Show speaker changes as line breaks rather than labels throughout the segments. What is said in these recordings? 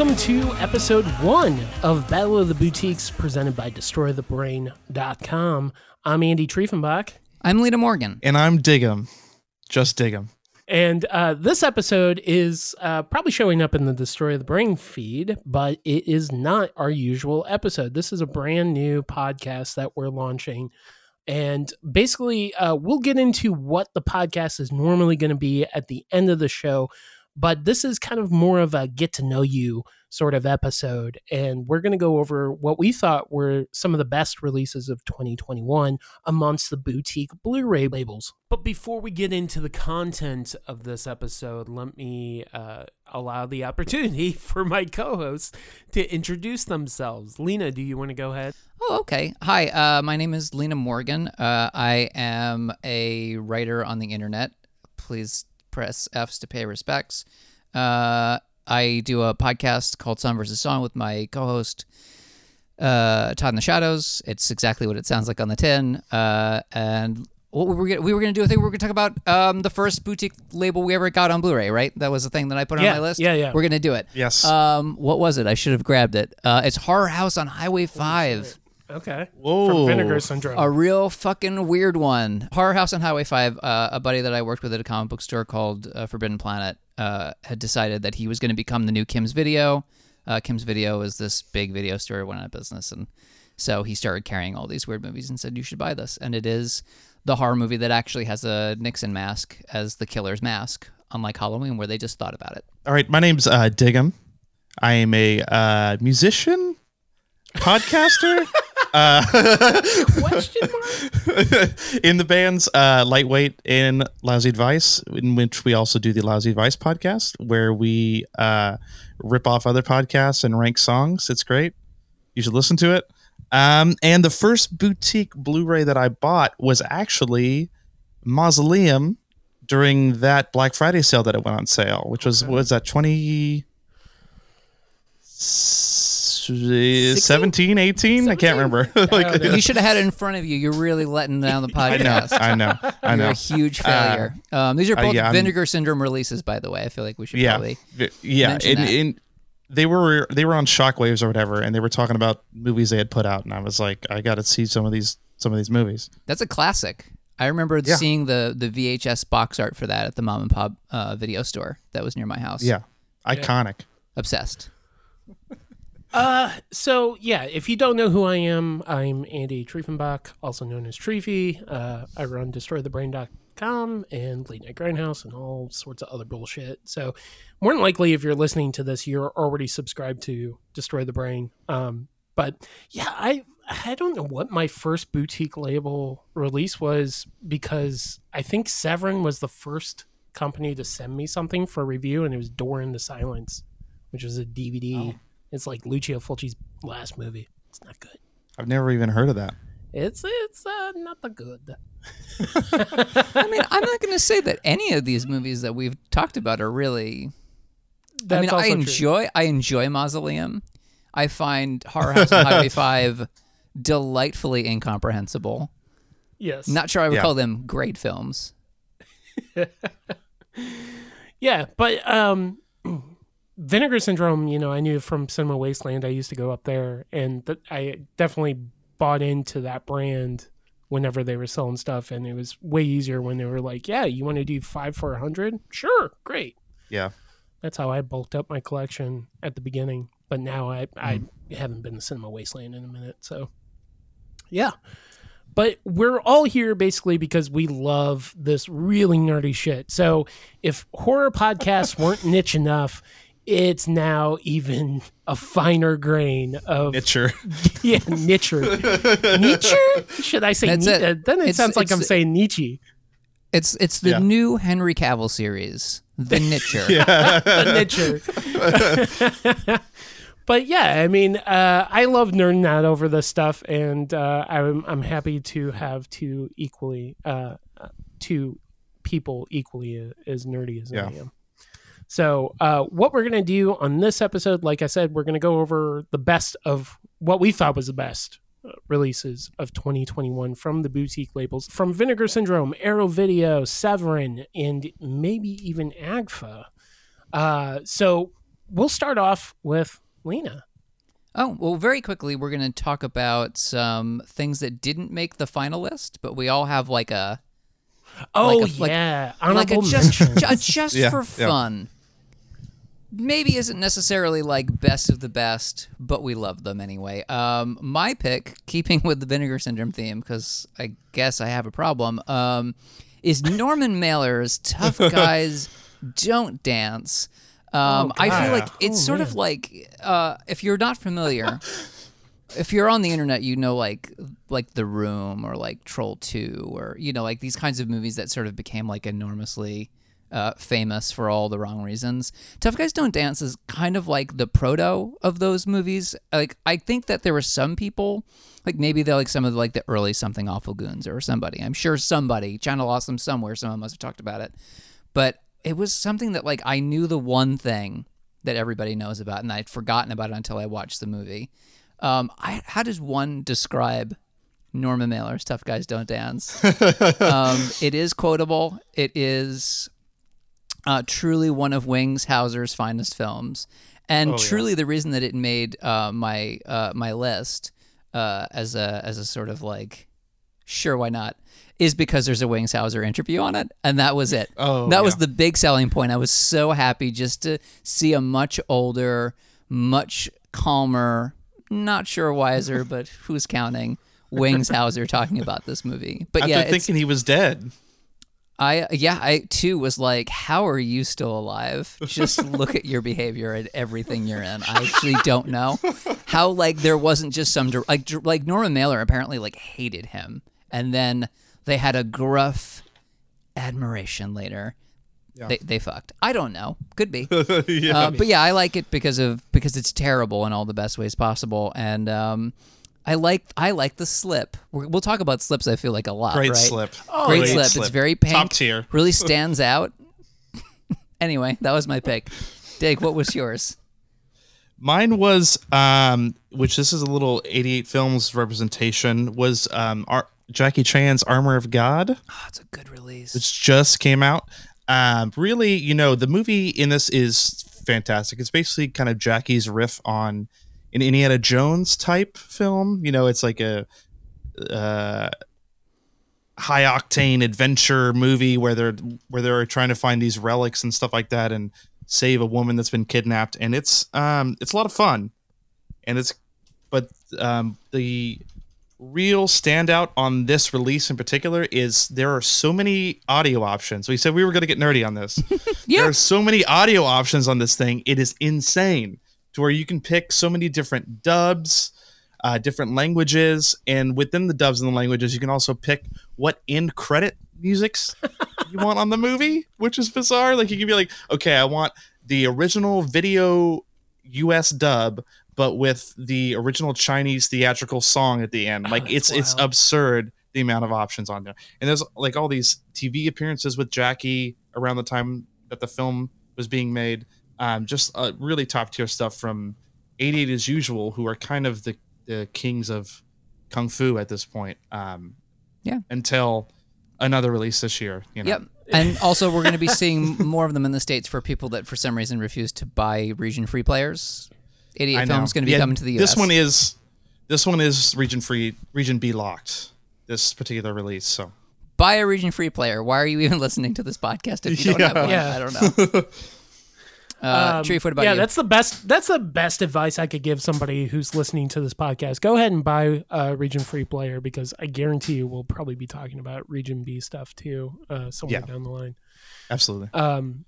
Welcome to episode one of Battle of the Boutiques presented by DestroyTheBrain.com. I'm Andy Triefenbach.
I'm Lena Morgan.
And I'm Diggum. Just Diggum.
And uh, this episode is uh, probably showing up in the Destroy the Brain feed, but it is not our usual episode. This is a brand new podcast that we're launching. And basically, uh, we'll get into what the podcast is normally going to be at the end of the show. But this is kind of more of a get to know you sort of episode. And we're going to go over what we thought were some of the best releases of 2021 amongst the boutique Blu ray labels. But before we get into the content of this episode, let me uh, allow the opportunity for my co hosts to introduce themselves. Lena, do you want to go ahead?
Oh, okay. Hi, uh, my name is Lena Morgan. Uh, I am a writer on the internet. Please press F's to pay respects. Uh, I do a podcast called Song versus Song with my co-host uh, Todd in the Shadows. It's exactly what it sounds like on the tin. Uh, and what we were gonna, we were going to do a thing. We were going to talk about um, the first boutique label we ever got on Blu-ray. Right? That was the thing that I put
Yeah,
on my list.
yeah, yeah.
We're going to do it.
Yes.
Um, what was it? I should have grabbed it. Uh, it's Horror House on Highway Five.
Okay.
Whoa.
From Vinegar Syndrome.
A real fucking weird one. Horror House on Highway 5, uh, a buddy that I worked with at a comic book store called uh, Forbidden Planet uh, had decided that he was going to become the new Kim's Video. Uh, Kim's Video is this big video store, went out of business. And so he started carrying all these weird movies and said, You should buy this. And it is the horror movie that actually has a Nixon mask as the killer's mask, unlike Halloween, where they just thought about it.
All right. My name's uh, Diggum. I am a uh, musician, podcaster. uh,
Question mark?
in the bands uh, Lightweight and Lousy Advice, in which we also do the Lousy Advice podcast, where we uh, rip off other podcasts and rank songs. It's great. You should listen to it. Um, and the first boutique Blu-ray that I bought was actually Mausoleum during that Black Friday sale that it went on sale, which was what was that twenty. 17 18 i can't remember like
You should have had it in front of you. You're really letting down the podcast.
i know i know i
You're
know
a huge failure. um, these are
uh,
both
yeah, I'm-
Vinegar Syndrome releases, by the way. I feel like we should
yeah
probably.
Yeah
mention
and,
that.
and they were they were on shockwaves or whatever and they were talking about movies they had put out and i was like i gotta see some of these some of these movies
That's a classic. I remember
Yeah.
seeing the the VHS box art for that at the mom and pop uh, video store that was near my house.
yeah iconic
obsessed.
Uh, so yeah, if you don't know who I am, I'm Andy Triefenbach, also known as Treefy. Uh, I run DestroyTheBrain.com and Late Night Grindhouse and all sorts of other bullshit. So more than likely, if you're listening to this, you're already subscribed to Destroy the Brain. Um, but yeah, I I don't know what my first boutique label release was because I think Severin was the first company to send me something for review, and it was Door into Silence, which was a DVD. It's like Lucio Fulci's last movie. It's not good.
i've never even heard of that
It's it's uh, not the good.
I mean, I'm not going to say that any of these movies that we've talked about are really.
That's
I mean, I
also true.
enjoy I enjoy Mausoleum. I find Horror House on Highway Five delightfully incomprehensible.
Yes.
Not sure I would
Yeah.
call them great films.
Yeah, but um, Vinegar Syndrome. You know, I knew from Cinema Wasteland. I used to go up there, and th- I definitely bought into that brand whenever they were selling stuff, and it was way easier when they were like, "Yeah, you want to do five for a hundred? Sure, great."
yeah
That's how I bulked up my collection at the beginning. But now I, I mm. haven't been to Cinema Wasteland in a minute. So, yeah. But we're all here basically because we love this really nerdy shit. So, if horror podcasts weren't niche enough, it's now even a finer grain of
Itcher.
yeah nicher. Nietzsche? Should I say?
That's
Ni-
it.
uh, then it
It's-
sounds like I'm saying Nietzsche.
It's it's the
Yeah.
new Henry Cavill series, The Nitcher.
a nicher. but yeah, I mean, uh, I love nerding out over this stuff, and uh, I'm I'm happy to have two equally uh, uh, two people equally as nerdy as I am. So, uh, what we're gonna do on this episode, like I said, we're gonna go over the best of what we thought was the best uh, releases of 2021 from the boutique labels from Vinegar Syndrome, Arrow Video, Severin, and maybe even Agfa. Uh, so we'll start off with Lena.
Oh, well, very quickly, we're going to talk about some things that didn't make the final list, but we all have like a.
Oh
Like a- like-
yeah,
like a
honorable
just,
mentions.
just
Yeah,
for
yeah.
fun. Maybe isn't necessarily like best of the best, but we love them anyway. Um, my pick, keeping with the Vinegar Syndrome theme, because I guess I have a problem, um, is Norman Mailer's "Tough Guys Don't Dance." Um,
Oh,
I feel like it's
Oh,
sort of like uh, if you're not familiar, if you're on the internet, you know like like The Room or like Troll Two or you know like these kinds of movies that sort of became like enormously uh, famous for all the wrong reasons. Tough Guys Don't Dance is kind of like the proto of those movies. Like I think that there were some people like maybe they're like some of the, like the early Something Awful Goons or somebody. I'm sure somebody Channel Awesome somewhere someone must have talked about it, but it was something that like I knew the one thing that everybody knows about, and I'd forgotten about it until I watched the movie. Um, I, how does one describe Norman Mailer's "Tough Guys Don't Dance"? um, it is quotable. It is uh, truly one of Wings Hauser's finest films, and
Oh, yeah.
truly the reason that it made uh, my uh, my list uh, as a as a sort of like sure why not is because there's a Wings Hauser interview on it, and that was it.
Oh,
that was the big selling point. I was so happy just to see a much older, much calmer, not sure wiser, but who's counting? Wings Hauser talking about this movie. But
After
yeah,
thinking he was dead.
I yeah, I too was like, how are you still alive? Just look at your behavior and everything you're in. I actually don't know how like there wasn't just some like like Norman Mailer apparently like hated him, and then they had a gruff admiration later. They they fucked. I don't know. Could be.
yeah.
Uh, but yeah, I like it because of because it's terrible in all the best ways possible, and um, I like I like the slip. We're, we'll talk about slips. I feel like a lot.
Great
right?
slip.
Great,
Great
slip. It's very pink.
Top tier.
Really stands out. anyway, that was my pick. Dig, what was yours?
Mine was, um, which this is a little 88 Films representation, was um, Ar- Jackie Chan's Armor of God,
Oh, it's a good release.
which just came out. Um, really, you know, the movie in this is fantastic. It's basically kind of Jackie's riff on an Indiana Jones type film. You know, it's like a uh, high octane adventure movie where they're where they're trying to find these relics and stuff like that and save a woman that's been kidnapped and it's um it's a lot of fun and it's but um the real standout on this release in particular is there are so many audio options we said we were going to get nerdy on this
Yeah.
there are so many audio options on this thing it is insane to where you can pick so many different dubs uh, different languages and within the dubs and the languages you can also pick what end credit musics you want on the movie which is bizarre. Like you can be like okay i want the original video us dub but with the original chinese theatrical song at the end. Like
that's
it's it's absurd the amount of options on there. And there's like all these tv appearances with jackie around the time that the film was being made um, just uh, really top tier stuff from 88 as usual who are kind of the, the kings of kung fu at this point um,
Yeah.
until another release this year you know
Yep. And also, we're going to be seeing more of them in the states for people that, for some reason, refuse to buy region free players. 88 Films going to be
Yeah,
coming to the US.
This one is this one is region free, region B locked. This particular release. So
buy a region free player. Why are you even listening to this podcast if you don't have one?
Yeah.
I don't know. Uh,
Um,
what about
yeah,
you?
that's the best. That's the best advice I could give somebody who's listening to this podcast. Go ahead and buy a region free player because I guarantee you we'll probably be talking about region B stuff too uh, somewhere
Yeah.
down the line.
absolutely.
Um,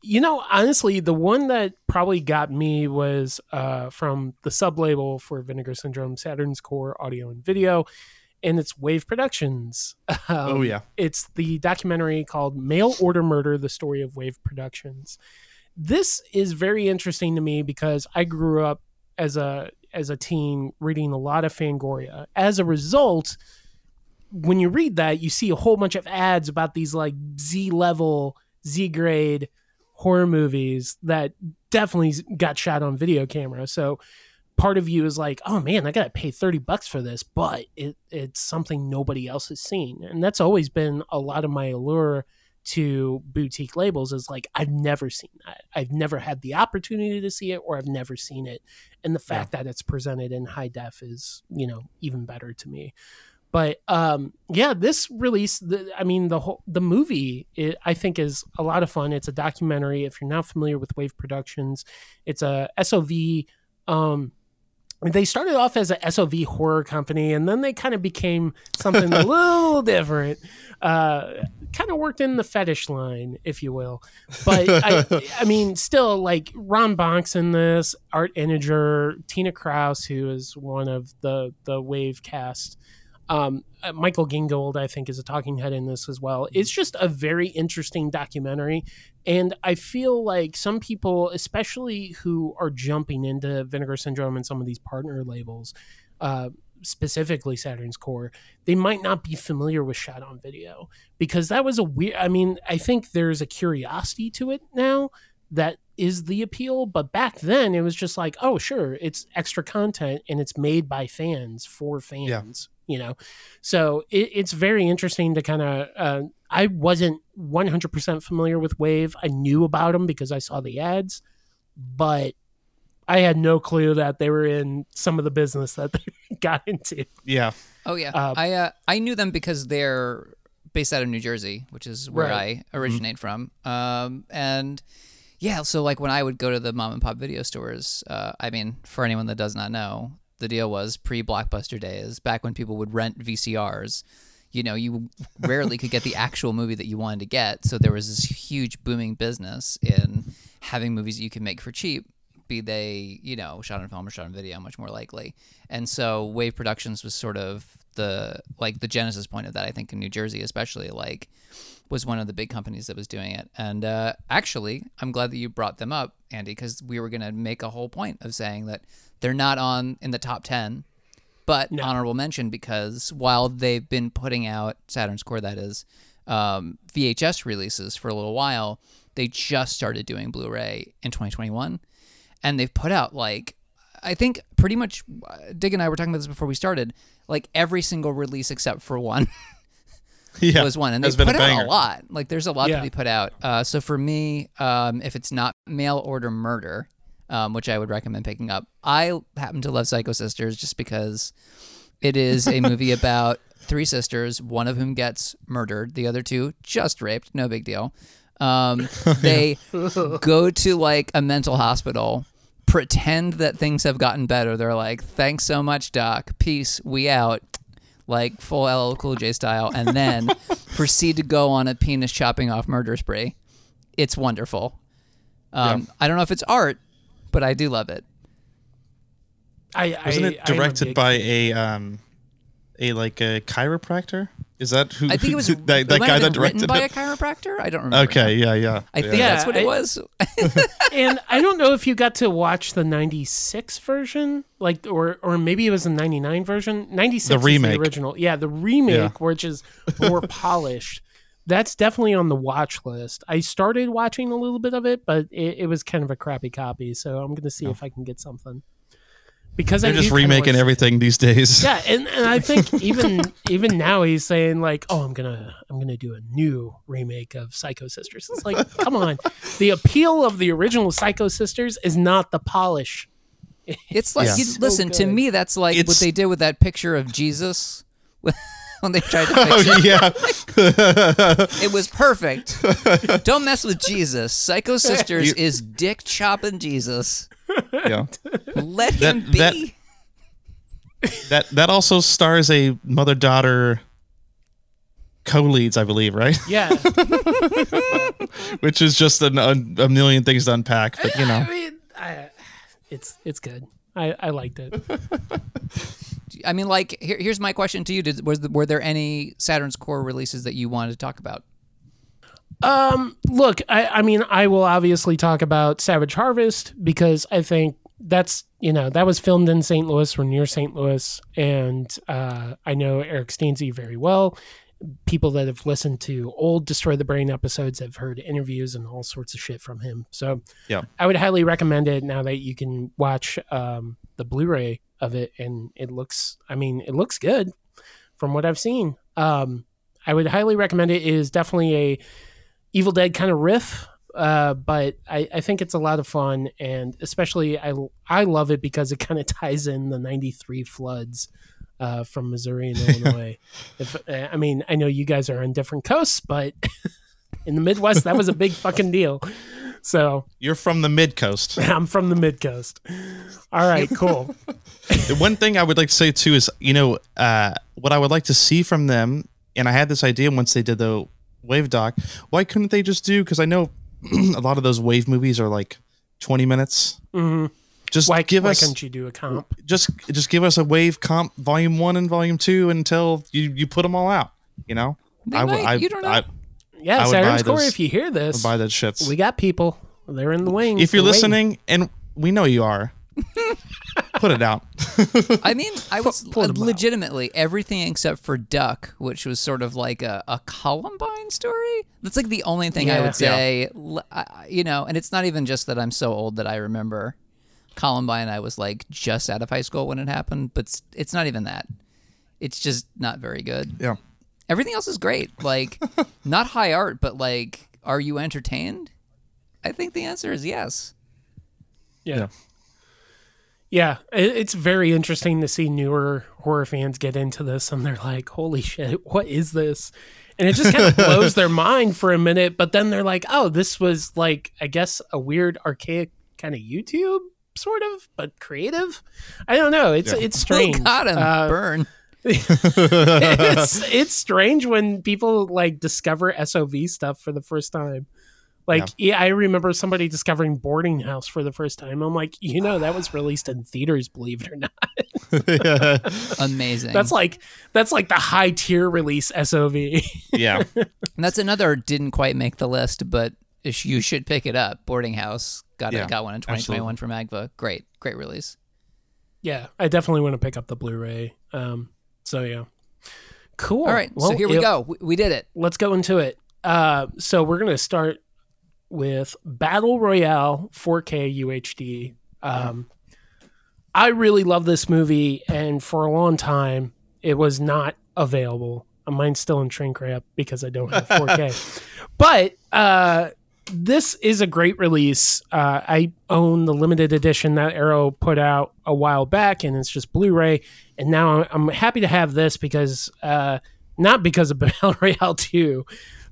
you know, honestly, the one that probably got me was uh, from the sub label for Vinegar Syndrome, Saturn's Core Audio and Video, and it's Wave Productions. Um,
oh yeah.
it's the documentary called Mail Order Murder: The Story of Wave Productions. This is very interesting to me because I grew up as a as a teen reading a lot of Fangoria. As a result, when you read that, you see a whole bunch of ads about these like Z level, Z grade horror movies that definitely got shot on video camera. So part of you is like, oh man, I gotta pay 30 bucks for this, but it, it's something nobody else has seen. And that's always been a lot of my allure to boutique labels is like I've never seen that. I've never had the opportunity to see it, or I've never seen it, and the fact that it's presented in high def is you know even better to me. But um, yeah, this release, the, I mean, the whole the movie, it, I think, is a lot of fun. It's a documentary. If you're not familiar with Wave Productions, it's a SOV. Um, they started off as a SOV horror company, and then they kind of became something a little different. Uh, kind of worked in the fetish line, if you will. But I, I mean, still, like Ron Bonk's in this, Art Ettinger, Tina Krause, who is one of the the Wave cast. Um, uh, Michael Gingold, I think, is a talking head in this as well. It's just a very interesting documentary. And I feel like some people, especially who are jumping into Vinegar Syndrome and some of these partner labels, uh, specifically Saturn's Core, they might not be familiar with shot on video because that was a weird. I mean, I think there's a curiosity to it now that is the appeal. But back then, it was just like, oh, sure, it's extra content and it's made by fans for fans. You know, so it, it's very interesting to kind of. Uh, I wasn't 100% familiar with Wave. I knew about them because I saw the ads, but I had no clue that they were in some of the business that they got into.
Yeah.
Oh yeah,
Uh,
I uh, I knew them because they're based out of New Jersey, which is where
Right.
I originate from. Um, and yeah, so like when I would go to the mom and pop video stores, uh, I mean, for anyone that does not know, the deal was pre blockbuster days, back when people would rent VCRs. You know, you rarely could get the actual movie that you wanted to get, so there was this huge booming business in having movies that you could make for cheap be they you know shot on film or shot on video much more likely. And so wave productions was sort of the like the genesis point of that i think in new jersey especially like was one of the big companies that was doing it. And uh, actually i'm glad that you brought them up andy because we were going to make a whole point of saying that they're not on in the top 10 but
No.
honorable mention because while they've been putting out saturn's core that is um, vhs releases for a little while they just started doing blu-ray in 2021 and they've put out like I think pretty much uh, Dig and I were talking about this before we started. Like every single release except for one
Yeah.
was one, and they put
a
out
banger.
a lot. Like there's a lot
Yeah.
that they put out. Uh, so for me, um, if it's not mail order murder, um, which I would recommend picking up, I happen to love Psycho Sisters just because it is a movie about three sisters, one of whom gets murdered, the other two just raped, no big deal. Um, they go to like a mental hospital, pretend that things have gotten better. They're like, "Thanks so much, doc. Peace. We out." Like full LL Cool J style, and then proceed to go on a penis chopping off murder spree. It's wonderful. Um, I don't know if it's art, but I do love it.
I,
Wasn't it
I am a
directed
big-
by a um a like a chiropractor? Is that who
I think it was
that, that
it might
guy
have
that
been written
directed
by a chiropractor. I don't remember.
Okay, yeah, yeah.
I think
Yeah,
that's what it was.
and I don't know if you got to watch the '96 version, like, or or maybe it was the '99 version. '96
The remake.
the original. Yeah, the remake,
Yeah.
which is more polished. That's definitely on the watch list. I started watching a little bit of it, but it, it was kind of a crappy copy. So I'm going to see if I can get something. Because
They're
I
just
do kinda
remaking
wanna-
everything these days.
Yeah, and, and I think even even now he's saying like, "Oh, I'm gonna I'm gonna do a new remake of Psycho Sisters." It's like, come on, the appeal of the original Psycho Sisters is not the polish.
It's like
Yeah.
you,
So
listen to me. That's like what they did with that picture of Jesus when they tried to
Oh
fix it.
yeah.
It was perfect. Don't mess with Jesus. Psycho Sisters is dick chopping Jesus.
yeah.
Let
That-
him be.
that- That that also stars a mother daughter co-leads, I believe, right?
Yeah,
Which is just an, a, a million things to unpack, but you know.
I mean, I, it's it's good. I, I liked it.
I mean, like, here, here's my question to you: Did was the, were there any Saturn's Core releases that you wanted to talk about?
Um, look, I, I mean, I will obviously talk about Savage Harvest because I think that's you know that was filmed in St. Louis or near St. Louis, and uh, I know Eric Stanze very well. People that have listened to old Destroy the Brain episodes have heard interviews and all sorts of shit from him. So
Yeah.
I would highly recommend it now that you can watch um, the Blu-ray of it, and it looks. I mean, it looks good from what I've seen. Um, I would highly recommend it. It is definitely a Evil Dead kind of riff. Uh, but I, I think it's a lot of fun, and especially I I love it because it kind of ties in the '93 floods uh, from Missouri and Illinois. if I mean, I know you guys are on different coasts, but in the Midwest, that was a big fucking deal. So
You're from the mid coast.
I'm from the mid coast. All right, cool.
The one thing I would like to say too is, you know, uh, what I would like to see from them, and I had this idea once they did the Wave doc. Why couldn't they just do? Because I know a lot of those Wave movies are like 20 minutes.
hmm
Just
Why,
give
why
us
couldn't you do a comp?
just just give us a Wave comp volume one and volume two until you you put them all out. You know,
They
would-
might, you don't know.
I,
Yeah,
I would
Saturn
buy
Score, if you hear this,
would buy that shits.
we got people. They're in the wings.
if you're
They're waiting.
listening, and we know you are, put it out.
I mean, I was
pull them out.
legitimately everything except for Duck, which was sort of like a, a Columbine story. That's like the only thing I would say, l- I- you know, and it's not even just that I'm so old that I remember Columbine. I was like just out of high school when it happened, but it's, it's not even that. It's just not very good.
yeah.
Everything else is great. Like, not high art, but like, are you entertained? I think the answer is yes.
Yeah. Yeah, it's very interesting to see newer horror fans get into this and they're like, holy shit, what is this? And it just kind of blows their mind for a minute, but then they're like, oh, this was like, I guess, a weird, archaic kind of YouTube sort of, but creative. I don't know. It's it's strange.
Oh, got him.
Uh,
Burn.
It's it's strange when people like discover SOV stuff for the first time. Like, yeah. I remember somebody discovering Boarding House for the first time. I'm like, you know, that was released in theaters, believe it or not.
Amazing.
That's like that's like the high tier release SOV.
yeah.
And that's another didn't quite make the list, but you should pick it up. Boarding House got
Yeah,
it, got one in 2021 from Agfa. Great, great release.
yeah, I definitely want to pick up the Blu-ray. Um, so yeah, cool.
All right,
Well,
so here we
it-
go. We, we did it.
let's go into it. Uh, so we're gonna start with Battle Royale 4K UHD. Um, I really love this movie, and for a long time, it was not available. Mine's still in shrink wrap because I don't have 4K. but uh, this is a great release. Uh, I own the limited edition that Arrow put out a while back, and it's just Blu-ray. And now I'm happy to have this because uh, not because of Battle Royale 2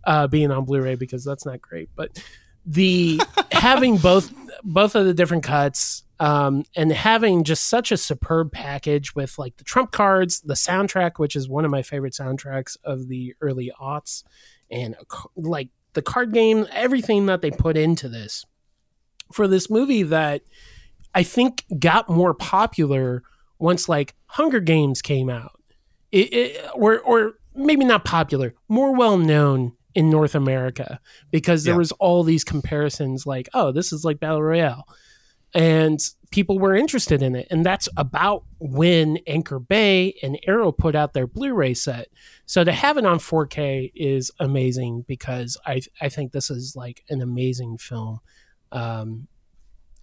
uh, being on Blu-ray because that's not great, but the having both both of the different cuts um, and having just such a superb package with like the trump cards, the soundtrack, which is one of my favorite soundtracks of the early aughts, and like the card game, everything that they put into this for this movie that I think got more popular once like Hunger Games came out, it, it, or or maybe not popular, more well known in North America because there
Yeah.
was all these comparisons like, oh, this is like Battle Royale. And people were interested in it. And that's about when Anchor Bay and Arrow put out their Blu-ray set. So to have it on 4K is amazing because I I think this is like an amazing film. Um,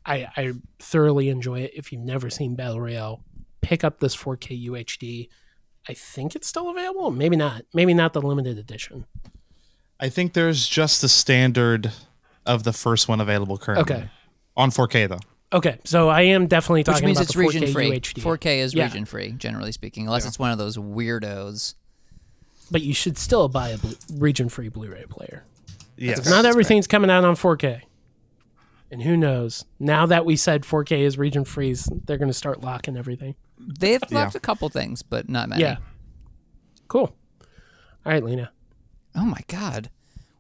I, I thoroughly enjoy it. If you've never seen Battle Royale, pick up this 4K UHD. I think it's still available. Maybe not. Maybe not the limited edition.
I think there's just the standard of the first one available currently.
Okay.
On 4K though.
Okay, so I am definitely
Which
talking
means
about
it's
the 4K
region free.
UHD.
4K is
Yeah.
region free, generally speaking, unless it's one of those weirdos.
but you should still buy a blu- region-free Blu-ray player.
Yes.
Not everything's coming out on 4K. And who knows? Now that we said 4K is region-free, they're going to start locking everything.
They've locked a couple things, but not many.
Yeah. Cool. All right, Lena.
Oh my god,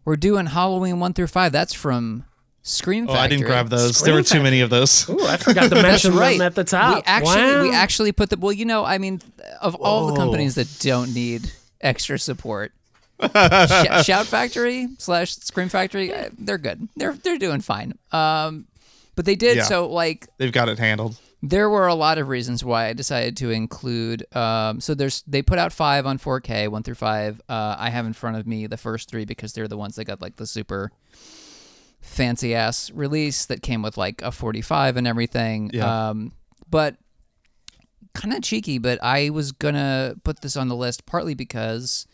we're doing Halloween one through five. That's from Scream
Oh,
Factory.
I didn't grab those.
Scream
there were too
Factory.
many of those.
Ooh, I forgot to mention
right.
them at the top.
We actually we actually put the well, you know, I mean, of all the companies that don't need extra support, Sh- Shout Factory slash Scream Factory, uh, they're good. They're they're doing fine. Um, but they did
Yeah.
so like
They've got it handled.
there were a lot of reasons why I decided to include. Um, so there's they put out five on 4K, one through five. Uh, I have in front of me the first three because they're the ones that got like the super fancy ass release that came with like a 45 and everything.
Yeah.
Um, but kind of cheeky, but I was gonna put this on the list partly because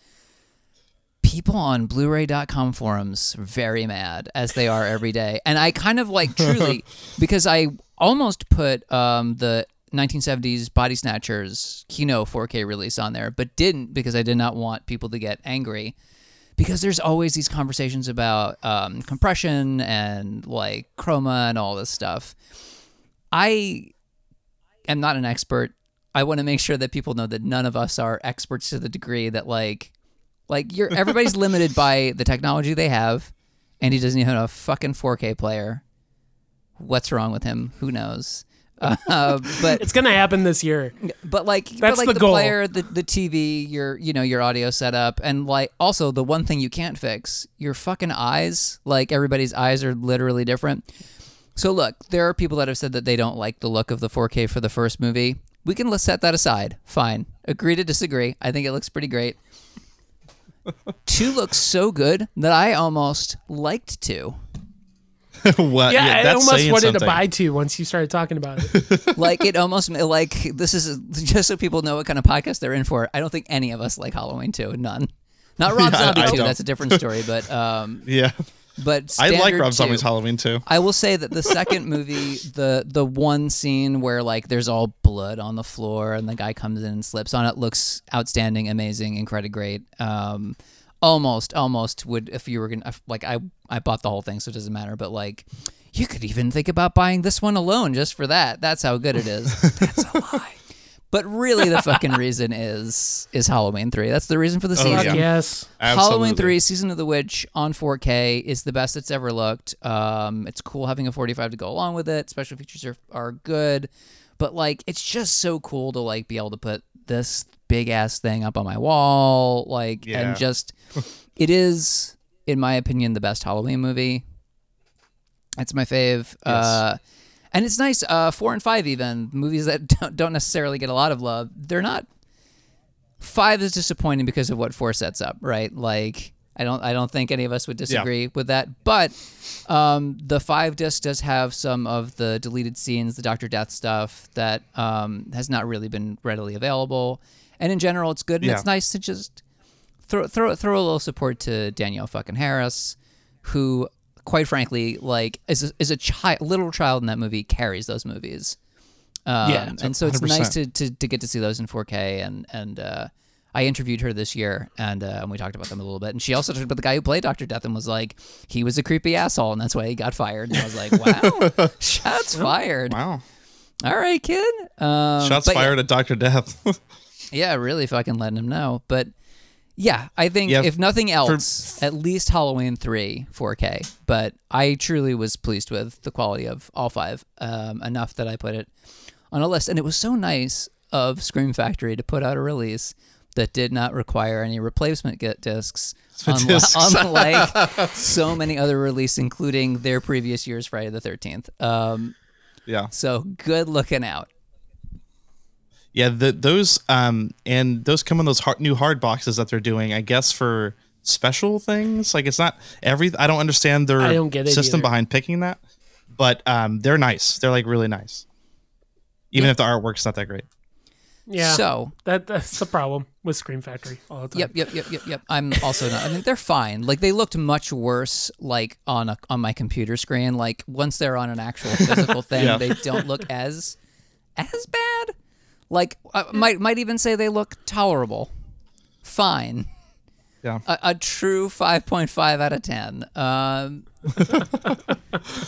people on Blu-ray.com forums very mad as they are every day, and I kind of like truly because I almost put um, the 1970s Body Snatchers Kino 4K release on there, but didn't because I did not want people to get angry. Because there's always these conversations about um, compression and like chroma and all this stuff. I am not an expert. I want to make sure that people know that none of us are experts to the degree that like like you're everybody's limited by the technology they have and he doesn't even have a fucking 4K player. What's wrong with him? Who knows? Uh, but
It's gonna happen this year.
but like but
That's
like
the
the,
goal.
player, the the TV, your you know your audio setup, and like also the one thing you can't fix, your fucking eyes. Like everybody's eyes are literally different. So look, there are people that have said that they don't like the look of the 4K for the first movie. We can let's set that aside. Fine, agree to disagree. I think it looks pretty great. Two looks so good that I almost liked to.
what?
Yeah, I
that's
almost
saying
wanted to buy two once you started talking about it.
like it almost like this is just so people know what kind of podcast they're in for. I don't think any of us like Halloween two. None. Not Rob
Yeah,
Zombie
I
two.
don't.
That's a different story. But um,
Yeah,
but
I like
standard
Rob Zombie's
two.
Halloween too.
I will say that the second movie, the the one scene where like there's all blood on the floor and the guy comes in and slips on it, looks outstanding, amazing, incredibly great. Um, almost, almost would if you were gonna like I I bought the whole thing, so it doesn't matter. But like, you could even think about buying this one alone just for that. That's how good it is. That's a lie. But really, the fucking reason is is Halloween three. That's the reason for the
Oh,
season.
Fuck
yeah.
yes.
Halloween 3 Season of the Witch on 4K is the best it's ever looked. Um, it's cool having a 45 to go along with it. Special features are, are good. But like it's just so cool to like be able to put this big ass thing up on my wall like
Yeah.
and just it is in my opinion the best Halloween movie. It's my fave. Uh and it's nice uh 4 and 5 even movies that don't, don't necessarily get a lot of love. They're not five is disappointing because of what four sets up, right? Like I don't I don't think any of us would disagree with that. But um, the five disc does have some of the deleted scenes, the Doctor Death stuff that um, has not really been readily available. And in general, it's good and it's nice to just throw throw throw a little support to Danielle fucking Harris, who quite frankly like is a, is a child, little child in that movie carries those movies. Um,
Yeah,
and so it's
100%.
nice to, to, to get to see those in 4K. And and uh, I interviewed her this year, and, uh, and we talked about them a little bit. And she also talked about the guy who played Doctor Death and was like, he was a creepy asshole, and that's why he got fired. And I was like, wow, shots fired.
Wow.
All right, kid. Um,
Shots
but yeah-
fired at Doctor Death.
yeah, really fucking letting him know. But yeah, I think
Yeah,
if nothing else, at least Halloween 3 4K. But I truly was pleased with the quality of all five um, enough that I put it on a list. And it was so nice of Scream Factory to put out a release that did not require any replacement get discs. unli-
discs.
Unlike so many other releases, including their previous year's Friday the 13th. Um,
yeah.
so good looking out.
Yeah, the, those um and those come in those hard, new hard boxes that they're doing. I guess for special things. Like it's not every. I don't understand their
I don't get
system
either.
behind picking that, but um they're nice. They're like really nice, even if the artwork's not that great.
Yeah.
So
that that's the problem with Scream Factory all the time.
Yep, yep, yep, yep, yep. I'm also not. I mean, they're fine. Like they looked much worse, like on a on my computer screen. Like once they're on an actual physical thing,
Yeah.
they don't look as as bad. Like I might might even say they look tolerable, fine.
Yeah.
A, a true five point five out of ten. Um,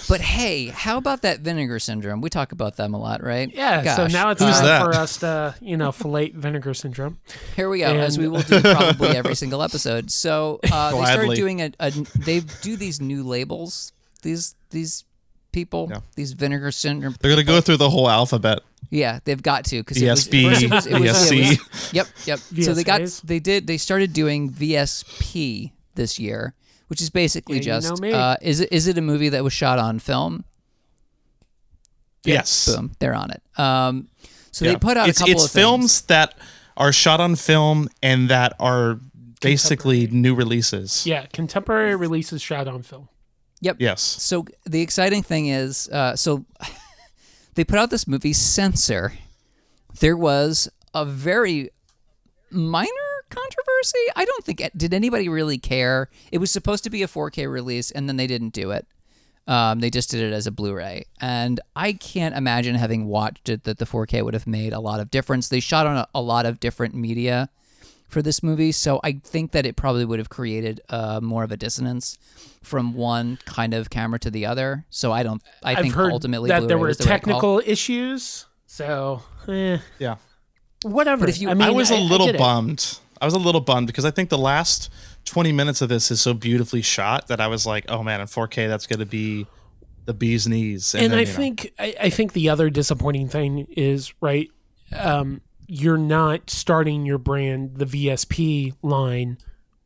but hey, how about that vinegar syndrome? We talk about them a lot, right?
Yeah. So now it's
Who's
time
that?
for us to, you know, fillet vinegar syndrome.
Here we go, as we will do probably every single episode. So uh, they started doing a, a. They do these new labels. These these people,
Yeah.
these vinegar syndrome.
They're gonna go through the whole alphabet.
Yeah, they've got to because
VSB,
it was, it was, it was, it was- Yep, yep. So they got they did they started doing VSP this year, which is basically
Yeah, you
just
know
uh, is it is it a movie that was shot on film?
Yes.
Boom, they're on it. Um, so
Yeah.
they put out
it's,
a couple
it's
of
films
things.
that are shot on film and that are basically new releases.
Yeah. Contemporary releases shot on film.
Yes.
So the exciting thing is, uh, so they put out this movie Censor. There was a very minor controversy controversy? I don't think did anybody really care. It was supposed to be a 4K release, and then they didn't do it. Um, they just did it as a Blu-ray, and I can't imagine having watched it that the 4K would have made a lot of difference. They shot on a, a lot of different media for this movie, so I think that it probably would have created uh, more of a dissonance from one kind of camera to the other. So I don't. I
I've
think
heard
ultimately
that
Blu-ray
there were
was the right
technical issues. So, eh,
Yeah.
whatever.
But if you-
I, mean,
I was a
a
little bummed. I was a little bummed because I think the last 20 minutes of this is so beautifully shot that I was like, oh man, in 4K, that's going to be the bee's knees.
and
then,
I
you know,
think I, I think the other disappointing thing is right. Um, you're not starting your brand the VSP line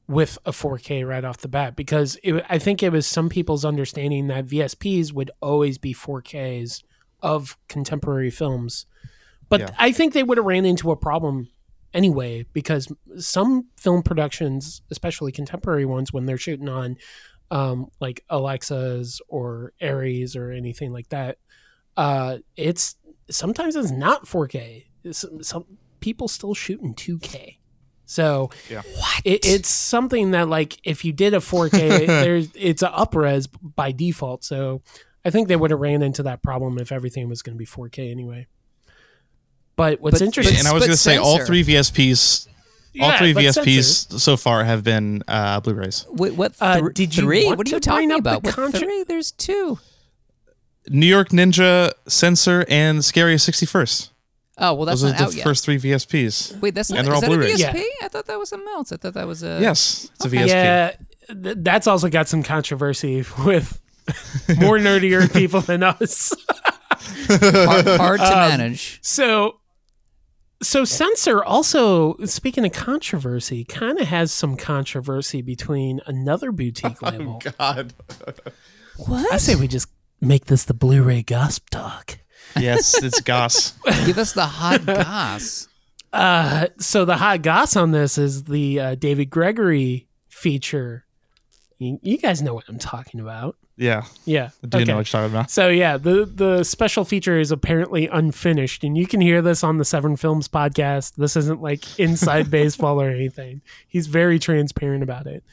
with a 4K right off the bat because it, I think it was some people's understanding that VSPs would always be 4Ks of contemporary films, but
Yeah.
I think they would have ran into a problem anyway because some film productions, especially contemporary ones, when they're shooting on um, like Alexas or ARRIs or anything like that, uh, it's sometimes it's not 4K. Some, some people still shoot in 2K. So
Yeah.
it, it's something that like if you did a 4K, there's it's a upres by default. So I think they would have ran into that problem if everything was going to be 4K anyway. But what's
But-
interesting,
and I was going to say all three VSPs, all
Yeah,
three
but
VSPs so far have been uh, Blu-rays.
Wait, what?
Uh, did you
three? What are you talking
up the
about? What three? There's two.
New York Ninja, Censor, and Scary of 61st.
Oh well, that's
Those are
not
the
yet.
first three VSPs.
Wait, that's not.
and they're
is
all
that a
Blu-rays.
VSP?
Yeah.
I thought that was something else. I thought that was a.
yes, it's a. VSP.
yeah, th- that's also got some controversy with more nerdier people than us.
hard, hard to
Um,
manage.
So, so censor also speaking of controversy, kind of has some controversy between another boutique label.
God.
What?
I say we just make this the Blu-ray gossip talk.
Yes, it's Goss.
Give us the hot goss.
Uh, so the hot goss on this is the uh, David Gregory feature. You, you guys know what I'm talking about.
Yeah,
Yeah,
I do
okay.
know what you're talking about.
So yeah, the the special feature is apparently unfinished, and you can hear this on the Severin Films podcast. This isn't like inside baseball or anything. He's very transparent about it,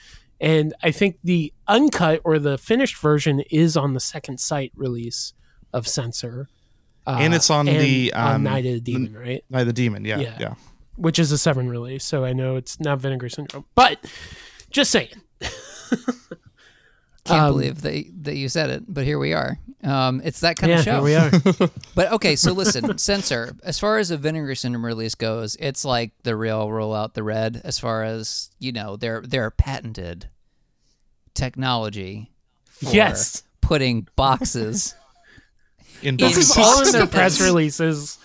and I think the uncut or the finished version is on the Second Sight release of Censor, uh,
And it's on the,
on
um,
Night of the Demon, right?
Night of the Demon. Yeah,
Yeah.
yeah.
Which is a Severin release, so I know it's not Vinegar Syndrome, but just saying.
I can't
Um,
believe that that you said it, but here we are. Um, it's that kind
yeah,
of show.
here we are.
But okay, so listen, censor. As far as a Vinegar Syndrome release goes, it's like the real roll out the red. As far as you know, their their patented technology. For
yes,
putting boxes.
In
this is all in
boxes.
their press releases.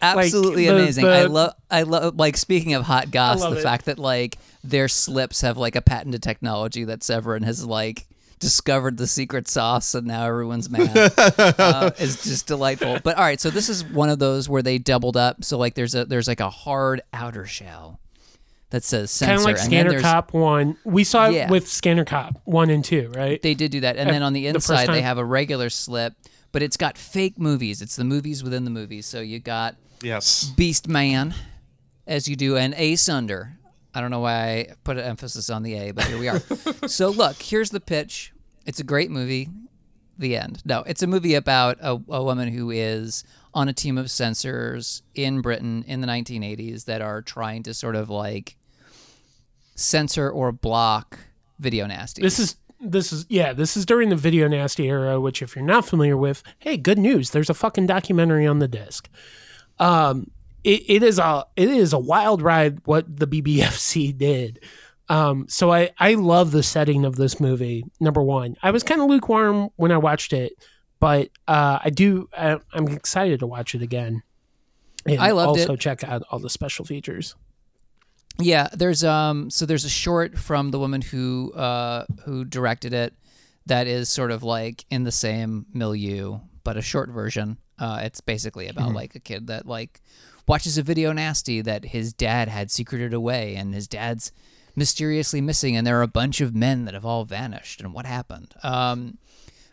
Absolutely
the-
amazing.
the-
I love. I love. Like speaking of hot goss, the
it.
fact that like their slips have like a patented technology that Severin has like discovered the secret sauce, and now everyone's mad. uh, is just delightful. But all right, so this is one of those where they doubled up. So like there's a there's like a hard outer shell that says censor,
kind of like
and
Scanner
there's-
Cop one. We saw
Yeah.
it with Scanner Cop one and two, right?
They did do that, and
Uh,
then on the
the
inside they have a regular slip, but it's got fake movies. It's the movies within the movies. So you got
yes.
Beast Man, as you do, and Ace Under. I don't know why I put an emphasis on the A, but here we are. so look, here's the pitch. It's a great movie. The end. No, it's a movie about a, a woman who is on a team of censors in Britain in the 1980s that are trying to sort of like censor or block video nasty.
This is this is yeah, this is during the video nasty era, which if you're not familiar with, hey, good news. There's a fucking documentary on the disc. Um it, it is a it is a wild ride what the BBFC did. Um so I I love the setting of this movie. Number 1. I was kind of lukewarm when I watched it, but uh I do I, I'm excited to watch it again.
I loved
also
it.
check out all the special features.
Yeah, there's um so there's a short from the woman who uh who directed it that is sort of like in the same milieu, but a short version. Uh it's basically about like a kid that like watches a video nasty that his dad had secreted away and his dad's mysteriously missing and there are a bunch of men that have all vanished and what happened. Um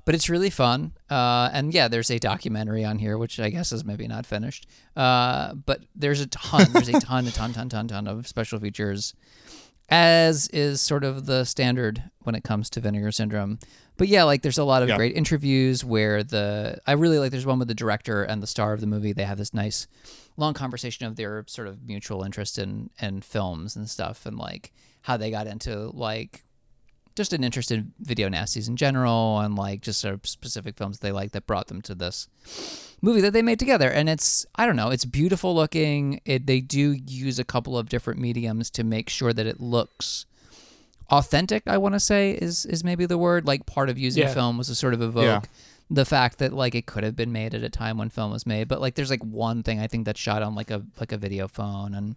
but it's really fun. Uh, and yeah, there's a documentary on here, which I guess is maybe not finished. Uh, but there's a ton, there's a ton, a ton, ton, ton, ton of special features. as is sort of the standard when it comes to vinegar syndrome. But yeah, like there's a lot of
Yeah.
great interviews where the I really like there's one with the director and the star of the movie. They have this nice long conversation of their sort of mutual interest in in films and stuff and like how they got into like just an interest in video nasties in general and like just sort of specific films they like that brought them to this movie that they made together. And it's i don't know it's beautiful looking. It, they do use a couple of different mediums to make sure that it looks authentic i want to say is is maybe the word. Like part of using
Yeah.
film was to sort of evoke
Yeah.
the fact that like it could have been made at a time when film was made. But like there's like one thing i think that's shot on like a like a video phone. And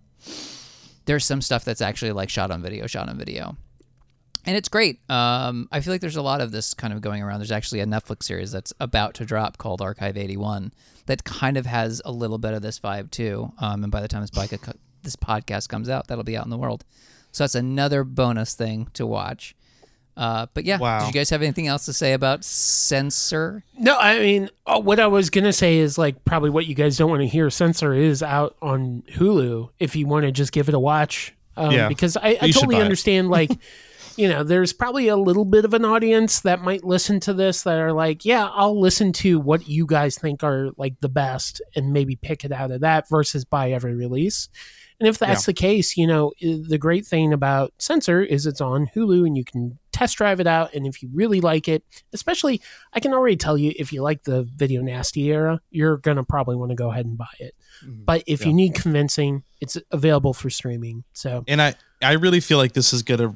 there's some stuff that's actually like shot on video shot on video and it's great. Um, I feel like there's a lot of this kind of going around. There's actually a Netflix series that's about to drop called Archive 81 that kind of has a little bit of this vibe too. Um, and by the time this, podca- this podcast comes out, that'll be out in the world. So that's another bonus thing to watch. Uh, but yeah,
Wow.
did you guys have anything else to say about censor?
No, I mean, oh, what I was gonna say is like probably what you guys don't want to hear. Censor is out on Hulu if you want to just give it a watch. Um,
Yeah.
because I, I totally
buy it.
understand. Like, you know, there's probably a little bit of an audience that might listen to this that are like, yeah, I'll listen to what you guys think are like the best and maybe pick it out of that versus buy every release. And if that's the case, you know, the great thing about Censor is it's on Hulu and you can test drive it out. And if you really like it, especially, I can already tell you if you like the video nasty era, you're going to probably want to go ahead and buy it. Mm-hmm. But if you need convincing, it's available for streaming. So,
And I, I really feel like this is gonna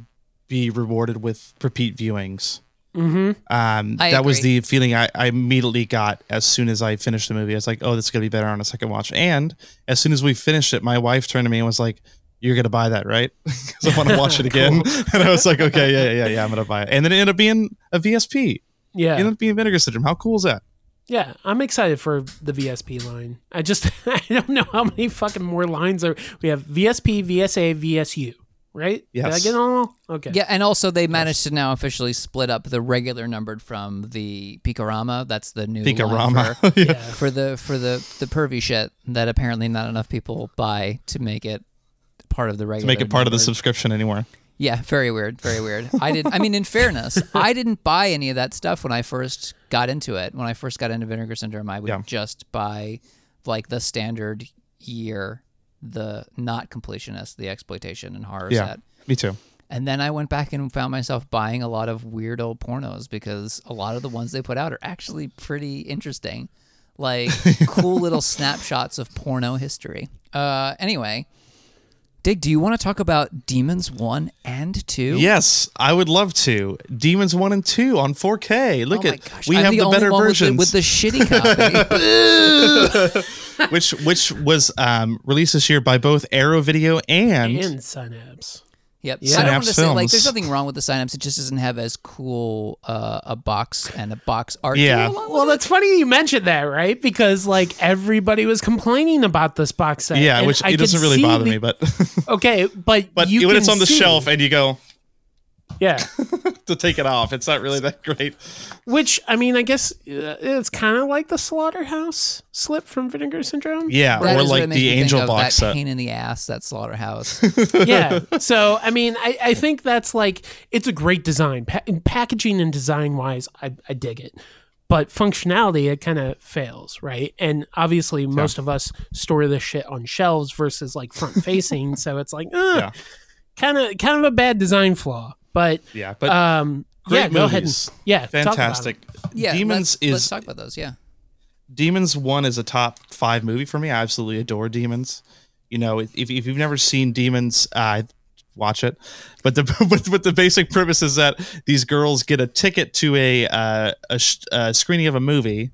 be rewarded with repeat viewings.
hmm
Um, that was the feeling I, I immediately got as soon as I finished the movie. I was like, oh, this is gonna be better on a second watch. And as soon as we finished it, my wife turned to me and was like, "You're gonna buy that, right? Because I want to watch it again." and I was like, "Okay, yeah, yeah, yeah, I'm gonna buy it." And then it ended up being a VSP.
yeah.
It ended up being Vinegar Syndrome. How cool is that?
Yeah, I'm excited for the VSP line. I just I don't know how many fucking more lines are. We have VSP, VSA, VSU, right? Did I
Yes.
get all? Okay.
Yeah, and also they managed to now officially split up the regular numbered from the Peekarama. That's the new line
Peekarama.
for-
Yeah.
for the for the the pervy shit that apparently not enough people buy to make it part of the regular.
to make it part of the subscription anymore.
Yeah, very weird, very weird. I did. I mean, in fairness, I didn't buy any of that stuff when I first got into it. When I first got into Vinegar Syndrome, I would
Yeah.
just buy like the standard year, the not completionist, the exploitation and horror
Yeah.
set.
Me too.
And then I went back and found myself buying a lot of weird old pornos because a lot of the ones they put out are actually pretty interesting. Like cool little snapshots of porno history. Uh, anyway, Dig, do you want to talk about Demons 1 and 2?
Yes, I would love to. Demons one and two on 4K. Look
oh
at
gosh.
we
I'm
have
the,
the,
only
better
one
versions.
With the, with the shitty copy.
which which was um, released this year by both Arrow Video and,
And Synapse.
Yep.
Yeah.
I don't want
Synapse
to say like there's nothing wrong with the Synapse. It just doesn't have as cool uh, a box and a box art.
Yeah.
Well, that's funny you mentioned that, right? Because like everybody was complaining about this box set.
yeah, which
I
it doesn't really bother
the-
me, but
Okay, but
but
you
when
can
it's on the
see-
shelf and you go
yeah.
to take it off, it's not really that great.
Which I mean, I guess uh, it's kind of like the slaughterhouse slip from Vinegar Syndrome.
Yeah,
That
or like the Angel box
that
set.
pain in the ass, that slaughterhouse.
yeah. So I mean, I, I think that's like it's a great design, pa- packaging and design wise. I, I dig it, but functionality it kind of fails, right? And obviously, most of us store this shit on shelves versus like front facing, so it's like,
Yeah.
kind of kind of a bad design flaw. But
Yeah, but
um,
great
yeah, go ahead. And,
movies.
yeah,
fantastic.
yeah,
Demons
let's,
is
let's talk about those. Yeah.
Demons One is a top five movie for me. I absolutely adore Demons. You know, if, if you've never seen Demons, uh, watch it. But the but, but the basic premise is that these girls get a ticket to a uh, a, sh- a screening of a movie,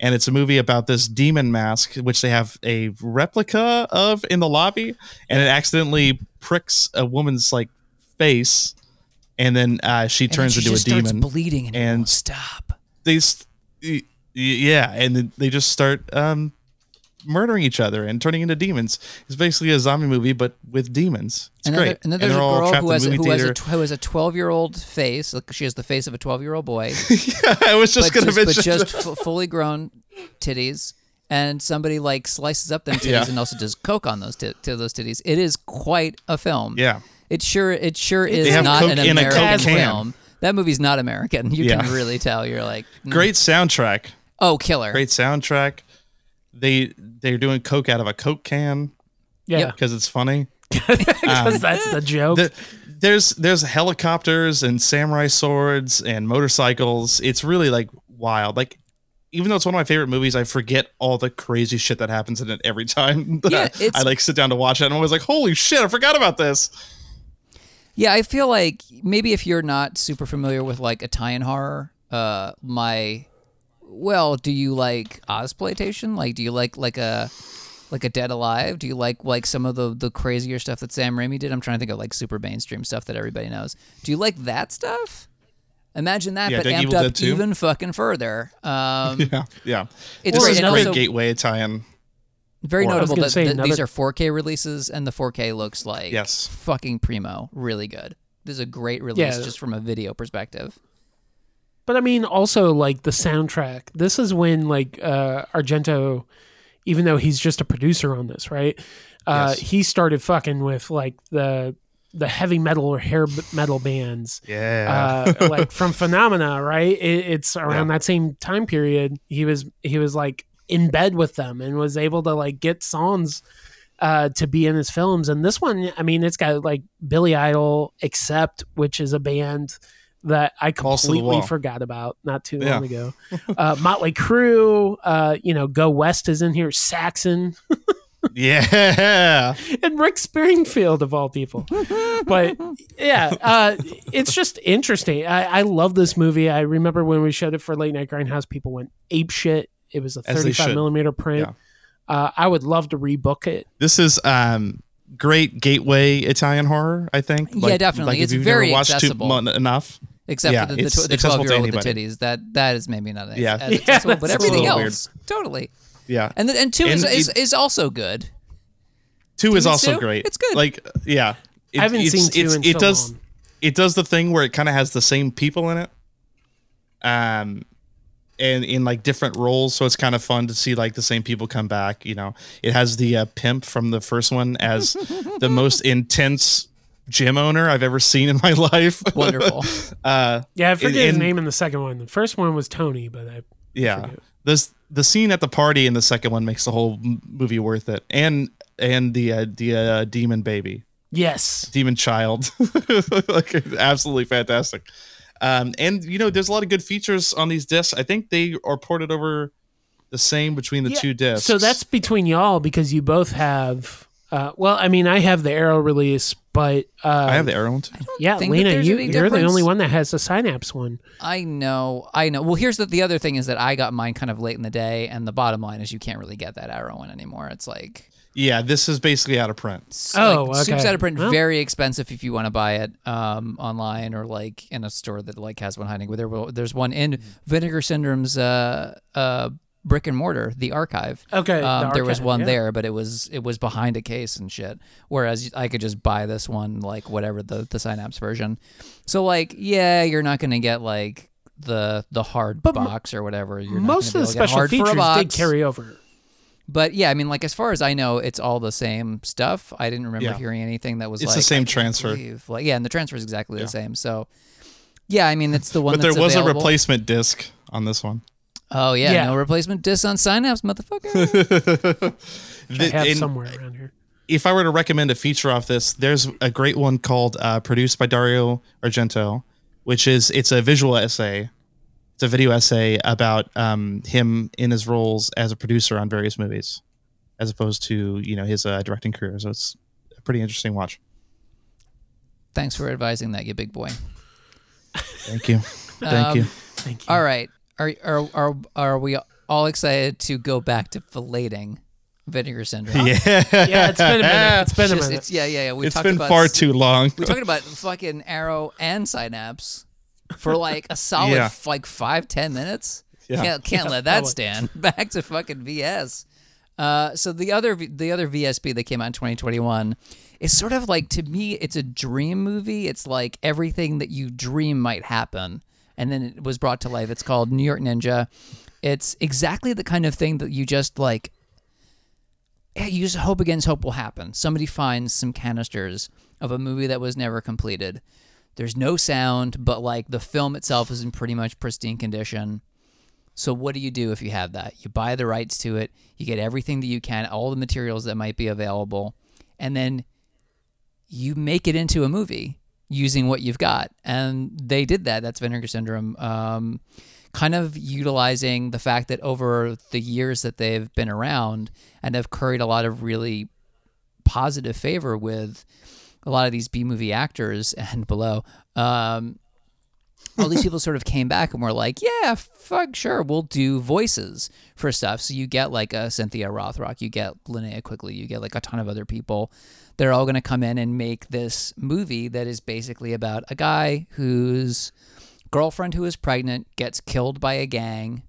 and it's a movie about this demon mask, which they have a replica of in the lobby, and it accidentally pricks a woman's like face, and then uh, she
And
turns
she
into a demon.
bleeding and,
and-
stop.
they yeah and they just start um murdering each other and turning into demons. It's basically a zombie movie but with demons. It's
And then,
great.
there- and then there's
they're
a girl who has, a, who, has a, who has a 12 year old face. Like she has the face of a 12 year old boy, yeah,
i was just gonna
just, but just f- fully grown titties and somebody like slices up them titties
Yeah.
and also does coke on those tit to those titties. It is quite a film.
Yeah.
It sure it sure is not
coke
an
in a
American film. That movie's not American. You
Yeah.
can really tell. You're like, mm,
Great soundtrack.
oh, killer.
Great soundtrack. They they're doing coke out of a coke can
Yeah,
because it's funny.
because that's the joke.
The, there's there's helicopters and samurai swords and motorcycles. It's really like wild. Like even though it's one of my favorite movies, I forget all the crazy shit that happens in it every time. that
Yeah, it's-
I like sit down to watch it. and I'm always like, holy shit, I forgot about this.
Yeah, I feel like maybe if you're not super familiar with like Italian horror, uh, my, well, do you like Ozploitation? Like, do you like like a like a Dead Alive? Do you like like some of the the crazier stuff that Sam Raimi did? I'm trying to think of like super mainstream stuff that everybody knows. Do you like that stuff? Imagine that,
Yeah,
but amped
Evil
up
Dead 2?
even fucking further. Um,
Yeah, yeah.
It's
this
great.
is
and
great
also
gateway Italian.
very
Or-
notable
gonna
that,
say
that these are 4K releases, and the 4K looks like
Yes.
fucking primo, really good. This is a great release
Yeah.
just from a video perspective.
But I mean, also like the soundtrack. This is when like uh, Argento, even though he's just a producer on this, right? Uh,
Yes.
He started fucking with like the the heavy metal or hair metal bands,
Yeah.
uh, like from Phenomena, right? It, it's around
Yeah.
that same time period. He was he was like in bed with them and was able to like get songs uh, to be in his films. And this one, I mean, it's got like Billy Idol, Accept, which is a band that I
Balls to the
completely forgot about not too
Yeah.
long ago. Uh, Motley Crue, uh, you know, Go West is in here, Saxon,
yeah.
and Rick Springfield of all people. but yeah, uh, it's just interesting. I, I love this movie. I remember when we showed it for Late Night Grindhouse, people went ape shit. It was a 35 millimeter print.
Yeah.
Uh, I would love to rebook it.
This is um great gateway Italian horror, I think.
Yeah, definitely.
if
It's
you've
very
never watched
accessible.
Too, mon- enough.
Except
Yeah,
for the, the, the 12 year old with the titties. That that is maybe not as,
Yeah.
as
Yeah,
accessible, but everything
little
else, totally.
Yeah.
And then, and two is,
And
is,
it-
is also good.
Two is
Two?
also great.
It's good.
Like yeah. It,
I haven't
it's-
seen two
it's-
in
it
so
does
long.
it does the thing where it kind of has the same people in it. Um and in like different roles, so it's kind of fun to see like the same people come back. You know, it has the uh, pimp from the first one as the most intense gym owner I've ever seen in my life.
Wonderful.
uh,
Yeah, I forget his
and-
name in the second one. The first one was Tony, but I
yeah,
forget.
this the scene at the party in the second one makes the whole movie worth it, and and the uh, the uh, demon baby,
yes,
demon child, like absolutely fantastic. Um, and you know, there's a lot of good features on these discs. I think they are ported over the same between the
Yeah,
two discs.
So that's between y'all because you both have. Uh, well, I mean, I have the Arrow release, but uh,
I have the Arrow one too.
yeah,
think that
Lena,
there's
you,
any
you're the
difference.
only one that has the Synapse one.
I know, I know. Well, here's the the other thing is that I got mine kind of late in the day, and the bottom line is you can't really get that Arrow one anymore. It's like
Yeah, this is basically out of print.
s-
Oh,
like, soup's
okay.
out of print,
Well.
very expensive if you want to buy it um, online or like in a store that like has one hiding. Where There, will- there's one in Vinegar Syndrome's uh, uh, brick and mortar, the archive.
Okay, the
um, there was one
yeah.
there, but it was it was behind a case and shit. Whereas I could just buy this one, like whatever the the Synapse version. So like, yeah, you're not gonna get like the the hard
But
box or whatever. You're
Most
gonna
of the
able to get
special
hard for a
features did
box.
carry over.
But yeah, I mean, like as far as I know, it's all the same stuff. I didn't remember
Yeah.
hearing anything that was
It's
like
the same transfer.
believe- Like yeah, and the transfer is exactly
Yeah.
the same. So yeah, I mean, it's the one.
But there
that's
was a replacement disc on this one.
Oh yeah,
Yeah.
no replacement disc on Synapse, motherfucker.
I have
and
somewhere around here.
if I were to recommend a feature off this, there's a great one called uh, "Produced by Dario Argento," which is it's a visual essay. It's a video essay about um, him in his roles as a producer on various movies, as opposed to you know his uh, directing career. So it's a pretty interesting watch.
Thanks for advising that, you big boy.
Thank you, thank
Um,
you.
Thank you.
All right, are are are are we all excited to go back to filleting vinegar syndrome?
Yeah,
Yeah, it's been a minute. It's been
It's
a minute.
it's- yeah, yeah, yeah. We
it's
talked
been
about
far too long.
We talked about fucking Arrow and Synapse for like a solid
Yeah.
f- like five ten minutes.
Yeah.
Can't can't let that stand. Back to fucking VS. Uh, so the other the other VSP that came out in 2021 is sort of like to me it's a dream movie. It's like everything that you dream might happen, and then it was brought to life. It's called New York Ninja. It's exactly the kind of thing that you just like. You just hope against hope will happen. Somebody finds some canisters of a movie that was never completed. There's no sound, but like the film itself is in pretty much pristine condition. So what do you do if you have that? You buy the rights to it, you get everything that you can, all the materials that might be available, and then you make it into a movie using what you've got. And they did that. That's Vinegar Syndrome. Um, kind of utilizing the fact that over the years that they've been around and have curried a lot of really positive favor with a lot of these B movie actors and below. Um, all these people sort of came back and were like, yeah, fuck, sure, we'll do voices for stuff. So you get like a Cynthia Rothrock, you get Linnea Quigley, you get like a ton of other people. They're all going to come in and make this movie that is basically about a guy whose girlfriend who is pregnant gets killed by a gang.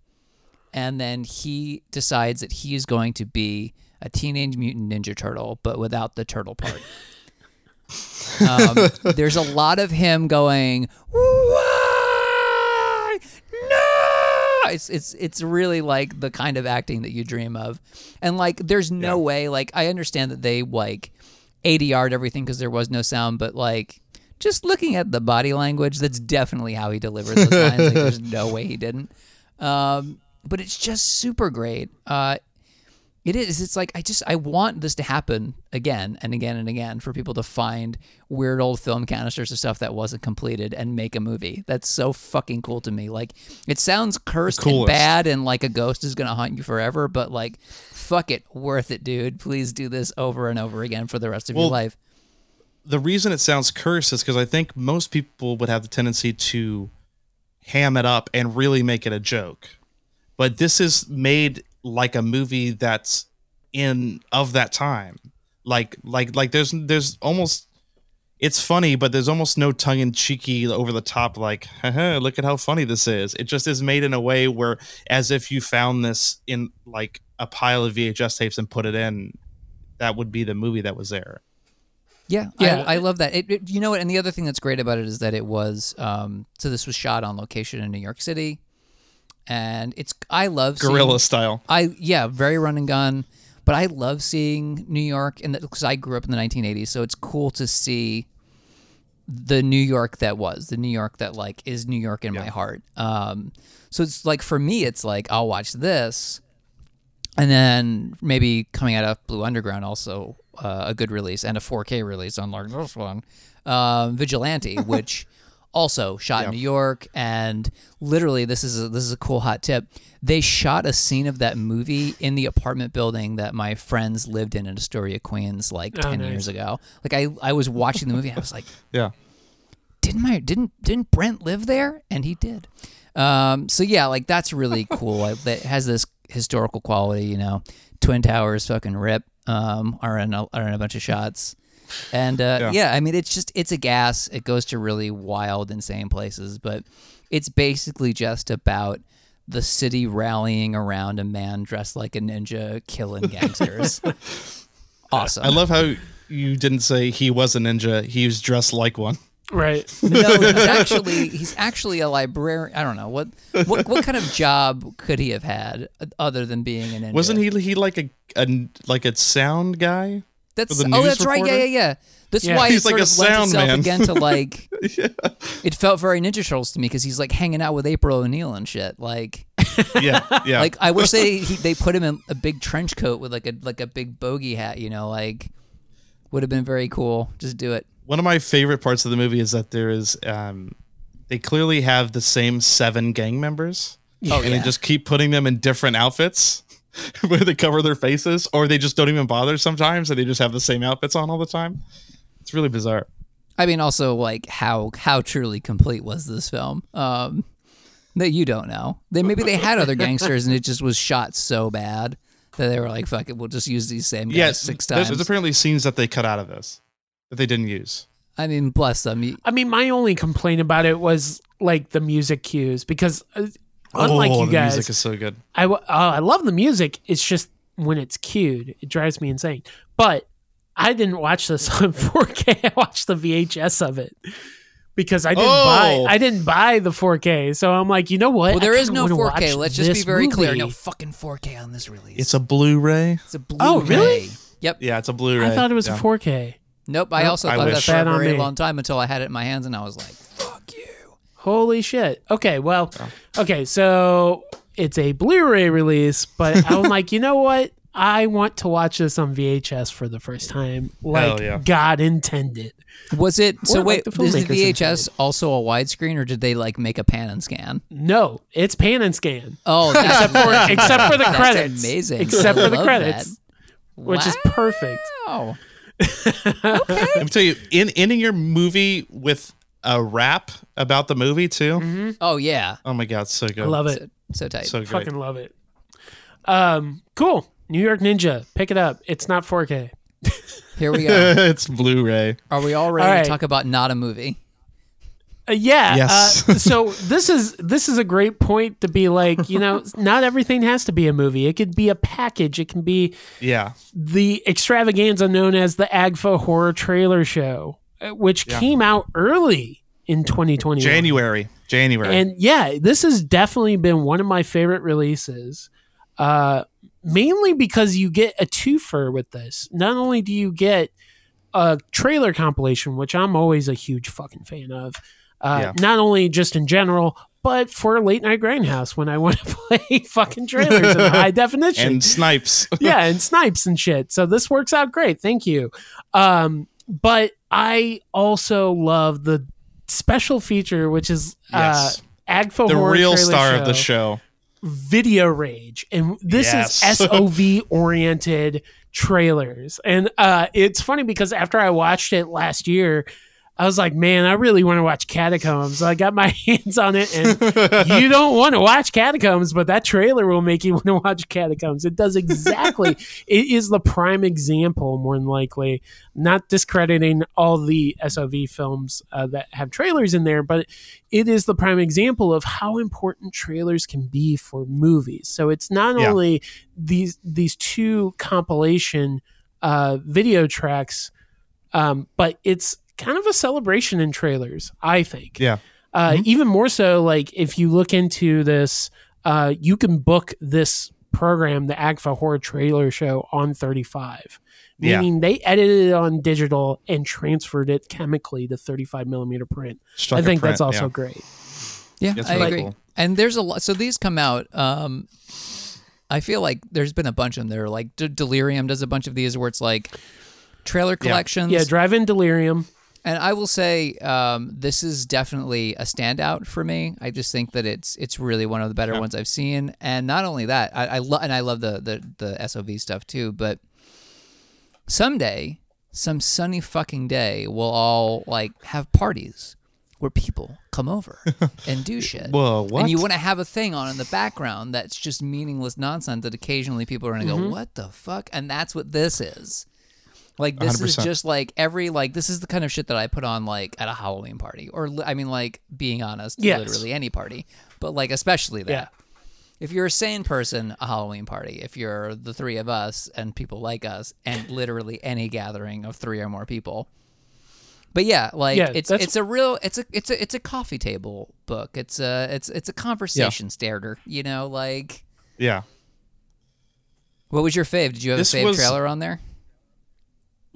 And then he decides that he is going to be a teenage mutant ninja turtle, but without the turtle part. um, there's a lot of him going, why? No! It's it's it's really like the kind of acting that you dream of, and like there's no
Yeah.
way. Like I understand that they like ADR'd everything because there was no sound, but like just looking at the body language, that's definitely how he delivered those lines. Like there's no way he didn't. Um, but it's just super great. Uh, it is. It's like I just I want this to happen again and again and again for people to find weird old film canisters of stuff that wasn't completed and make a movie. That's so fucking cool to me. Like it sounds cursed and bad and like a ghost is gonna haunt you forever, but like fuck it, worth it, dude. Please do this over and over again for the rest of your life.
the reason it sounds cursed is because I think most people would have the tendency to ham it up and really make it a joke. But this is made like a movie that's in of that time. Like like like there's there's almost it's funny, but there's almost no tongue in cheeky over the top like, Haha, look at how funny this is. It just is made in a way where as if you found this in like a pile of VHS tapes and put it in, that would be the movie that was there.
Yeah,
Yeah.
I, I love that. It, it- you know what? And the other thing that's great about it is that it was um, so this was shot on location in New York City, and it's I love
guerrilla style.
I yeah, very run and gun, but I love seeing New York and because I grew up in the 1980s, so it's cool to see the New York that was the New York that like is New York in my heart. Um, so it's like for me, it's like I'll watch this, and then maybe coming out of Blue Underground also uh, a good release and a 4K release unlike this one, um, Vigilante, which also shot in New York and literally this is a, this is a cool hot tip. They shot a scene of that movie in the apartment building that my friends lived in in Astoria, Queens, like
Oh,
ten
nice.
years ago. Like I I was watching the movie and I was like,
Yeah.
didn't my didn't didn't Brent live there? And he did. Um, so yeah, like that's really cool. That has this historical quality, you know. Twin Towers, fucking rip, um, are in a, are in a bunch of shots, and uh, yeah.
Yeah.
I mean it's just it's a gas. It goes to really wild, insane places, but it's basically just about the city rallying around a man dressed like a ninja, killing gangsters. awesome.
I love how you didn't say he was a ninja. He was dressed like one.
Right.
No, he's actually he's actually a librarian. I don't know what what what kind of job could he have had other than being an ninja?
Wasn't he he like a, a like a sound guy?
That's
the
oh,
news
that's right. Yeah, yeah, yeah. That's
Yeah.
why
He's
it
like
sort
a
of lends
sound
itself
man.
again to like. yeah. It felt very Ninja Turtles to me because he's like hanging out with April O'Neil and shit. Like,
Yeah, yeah.
like I wish they he, they put him in a big trench coat with like a like a big bogey hat. You know, like would have been very cool. Just do it.
One of my favorite parts of the movie is that there is um they clearly have the same seven gang members.
Oh,
and
yeah.
they just keep putting them in different outfits where they cover their faces or they just don't even bother sometimes and they just have the same outfits on all the time. It's really bizarre.
I mean, also like how how truly complete was this film? Um, that you don't know. They maybe they had other gangsters and it just was shot so bad that they were like, "Fuck it, we'll just use these same guys
Yes,
six
there's,
times."
there's apparently scenes that they cut out of this that they didn't use.
I mean, bless them.
I mean, my only complaint about it was like the music cues because uh, unlike
oh,
you
the
guys,
music is so good.
I w- uh, I love the music. It's just when it's cued, it drives me insane. But I didn't watch this on 4K. I watched the VHS of it because I didn't
Oh.
buy I didn't buy the 4K. So I'm like, you know what?
Well, there
I
is
kinda
no 4K. Let's just be
this
very clear. No fucking 4K on this release.
It's a Blu-ray.
It's a Blu-ray.
Oh, really?
Yep.
Yeah, it's a Blu-ray.
I thought it was
yeah.
a 4K.
Nope. I
Nope.
also
I
thought that
wish.
for a very long time until I had it in my hands and I was like, "Fuck you."
Holy shit. Okay, well, oh. okay, so it's a Blu-ray release, but I'm like, you know what? I want to watch this on VHS for the first time, like
yeah.
God intended.
Was it? So
Or, like,
wait,
the
is the
filmmakers intended.
VHS also a widescreen, or did they like make a pan and scan?
No, it's pan and scan,
Oh,
except for except for the
That's
credits.
amazing.
Except
I
for the
love
credits,
that.
which is perfect.
Wow.
Let me tell you, in ending your movie with a rap about the movie too.
Oh yeah.
Oh my god, so good.
I love it.
So, so tight.
So great.
Fucking love it. Um, cool. New York Ninja, pick it up. It's not 4K.
Here we go.
it's Blu-ray.
Are we all ready
All right.
to talk about not a movie?
Uh, yeah.
Yes.
Uh, so this is this is a great point to be like, you know, not everything has to be a movie. It could be a package. It can be
Yeah.
the extravaganza known as the Agfa Horror Trailer Show, uh, which
Yeah.
came out early in 2021.
January. January.
And yeah, this has definitely been one of my favorite releases. Uh, mainly because you get a twofer with this. Not only do you get a trailer compilation, which I'm always a huge fucking fan of, uh,
Yeah.
not only just in general, but for late night grindhouse when I want to play fucking trailers in high definition
and snipes.
yeah, and snipes and shit. So this works out great. Thank you. Um, but I also love the special feature, which is
Yes.
uh, Agfa
the
Horror
real star of the
Show,
show.
Video Rage, and this
Yes.
is SOV oriented trailers. And uh, it's funny because after I watched it last year. I was like, man, I really want to watch Catacombs. So I got my hands on it, and you don't want to watch Catacombs, but that trailer will make you want to watch Catacombs. It does exactly. it is the prime example, more than likely. Not discrediting all the SOV films uh, that have trailers in there, but it is the prime example of how important trailers can be for movies. So it's not
Yeah.
only these these two compilation uh, video tracks, um, but it's kind of a celebration in trailers. I think
Yeah.
uh,
Mhm.
even more so like if you look into this uh, you can book this program the agfa horror trailer show on 35
Yeah.
meaning they edited it on digital and transferred it chemically to 35 millimeter print
Struck
i
a
think
print,
that's also
yeah.
great
Yeah,
It's
I
really
agree.
cool.
And there's a lot. So these come out. Um, I feel like there's been a bunch of them. There, like D- Delirium does a bunch of these where it's like trailer collections.
yeah drive-in delirium
And I will say, um, this is definitely a standout for me. I just think that it's it's really one of the better
Yeah.
ones I've seen. And not only that, I, I love and I love the, the the SOV stuff too. But someday, some sunny fucking day, we'll all like have parties where people come over and do shit.
Whoa, what?
And you want to have a thing on in the background that's just meaningless nonsense that occasionally people are going to
Mm-hmm.
go, "What the fuck?" And that's what this is. Like this is
100%.
just like every like this is the kind of shit that I put on like at a Halloween party or I mean like being honest,
Yes.
literally any party, but like especially that.
yeah
If you're a sane person, a Halloween party. If you're the three of us and people like us, and literally any gathering of three or more people. But yeah, like
Yeah,
it's
that's-
it's a real it's a it's a it's a coffee table book. It's a it's it's a conversation starter. You know, like
yeah.
what was your fave? Did you have
This
a fave
was-
trailer on there?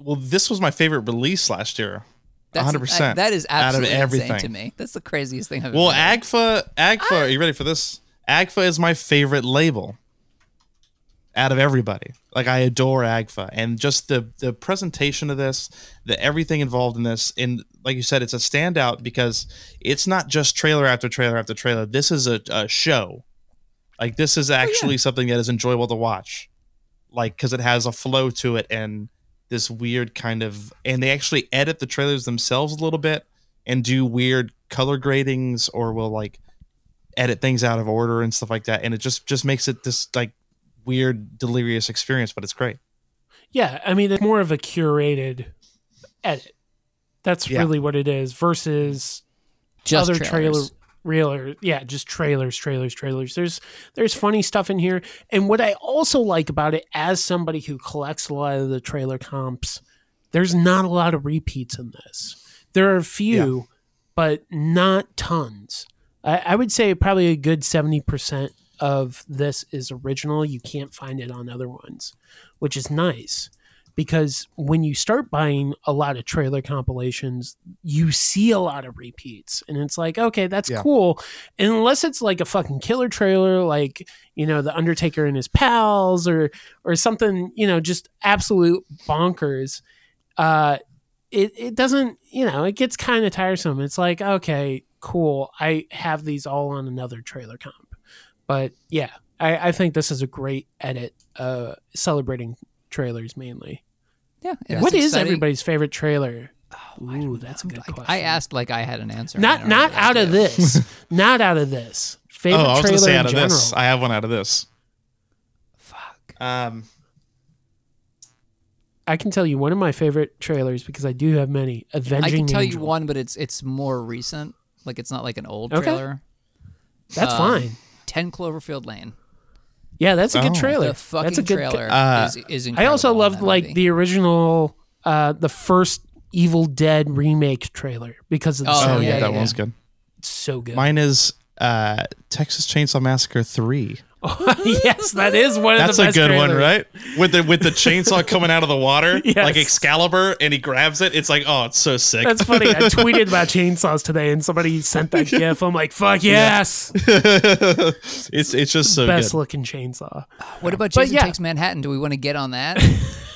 Well, this was my favorite release last year.
That's
100%.
I- that is
out of
absolutely
everything.
to me. That's the craziest thing I've
Well,
ever heard.
Agfa, Agfa, ah! are you ready for this? Agfa is my favorite label out of everybody. Like I adore Agfa, and just the the presentation of this, the everything involved in this, and like you said, it's a standout because it's not just trailer after trailer after trailer. This is a, a show. Like this is oh, actually something that is enjoyable to watch, like because it has a flow to it and this weird kind of, and they actually edit the trailers themselves a little bit and do weird color gradings or will like edit things out of order and stuff like that and it just just makes it this like weird delirious experience but it's great
Yeah, I mean it's more of a curated edit. That's
Yeah.
really what it is versus
just
other
trailers.
trailer realer yeah just trailers trailers trailers. There's there's funny stuff in here. And what i also like about it as somebody who collects a lot of the trailer comps there's not a lot of repeats in this. There are a few but not tons. I, I would say probably a good seventy percent of this is original. You can't find it on other ones, which is nice because when you start buying a lot of trailer compilations, you see a lot of repeats. And it's like, okay, that's
Yeah.
cool. And unless it's like a fucking killer trailer, like, you know, The Undertaker and his pals or or something, you know, just absolute bonkers. Uh it, it doesn't, you know, it gets kind of tiresome. It's like, okay, cool. I have these all on another trailer comp. But yeah, I, I think this is a great edit, uh, celebrating trailers mainly.
Yeah. and
What
it's
is
exciting.
everybody's favorite trailer?
Oh, I
Ooh, that's a good
I-
question.
I asked like I had an answer.
Not
don't
not
know what
out of this. not out of this.
Oh,
Favorite
I was
trailer
gonna say
in
out of
general.
this. I have one out of this.
Fuck.
Um,
I can tell you one of my favorite trailers because I do have many. Avenging
I can tell
Angel.
you one, but it's it's more recent. Like it's not like an old
Okay.
trailer.
That's
Um,
fine.
Ten Cloverfield Lane.
Yeah, that's a good
Oh.
trailer.
The fucking
that's a good.
trailer
Uh,
is, is
I also loved like
movie.
the original, uh, the first Evil Dead remake trailer because of the
Oh,
oh yeah,
yeah,
that
yeah.
one's good.
It's so good.
Mine is uh, Texas Chainsaw Massacre Three.
yes, that is one of
That's
the
a
best
good one, right? With the with the chainsaw coming out of the water,
Yes.
like Excalibur, and he grabs it. It's like, oh, it's so sick.
That's funny. I tweeted about chainsaws today, and somebody sent that gif. I'm like, "Fuck yes,
it's it's just so
best
good.
looking chainsaw."
What about
But
Jason
yeah.
Takes Manhattan? Do we want to get on that?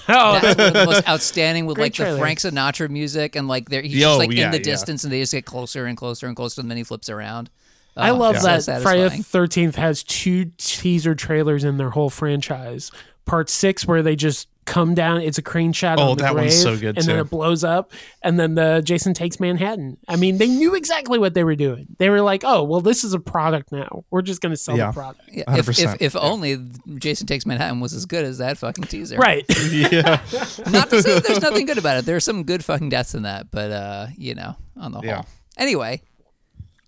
Oh,
That's one of the most outstanding with
Great
like
trailer.
the Frank Sinatra music and like they're, he's
Yo,
just like
yeah,
in the
yeah.
distance and they just get closer and closer and closer and then he flips around.
I
Oh,
love
so
that Friday the. Thirteenth has two teaser trailers in their whole franchise. Part six, where they just come down, it's a crane shot.
Oh,
on the
that
grave,
one's so good,
and then it blows up, and then the Jason takes Manhattan. I mean, they knew exactly what they were doing. They were like, "Oh, well, this is a product now. We're just going to sell
Yeah.
the product."
Yeah, if, if,
100%.
if only Jason Takes Manhattan was as good as that fucking teaser.
Right.
yeah,
Not to say there's nothing good about it. There's some good fucking deaths in that, but uh, you know, on the whole.
Yeah.
Anyway,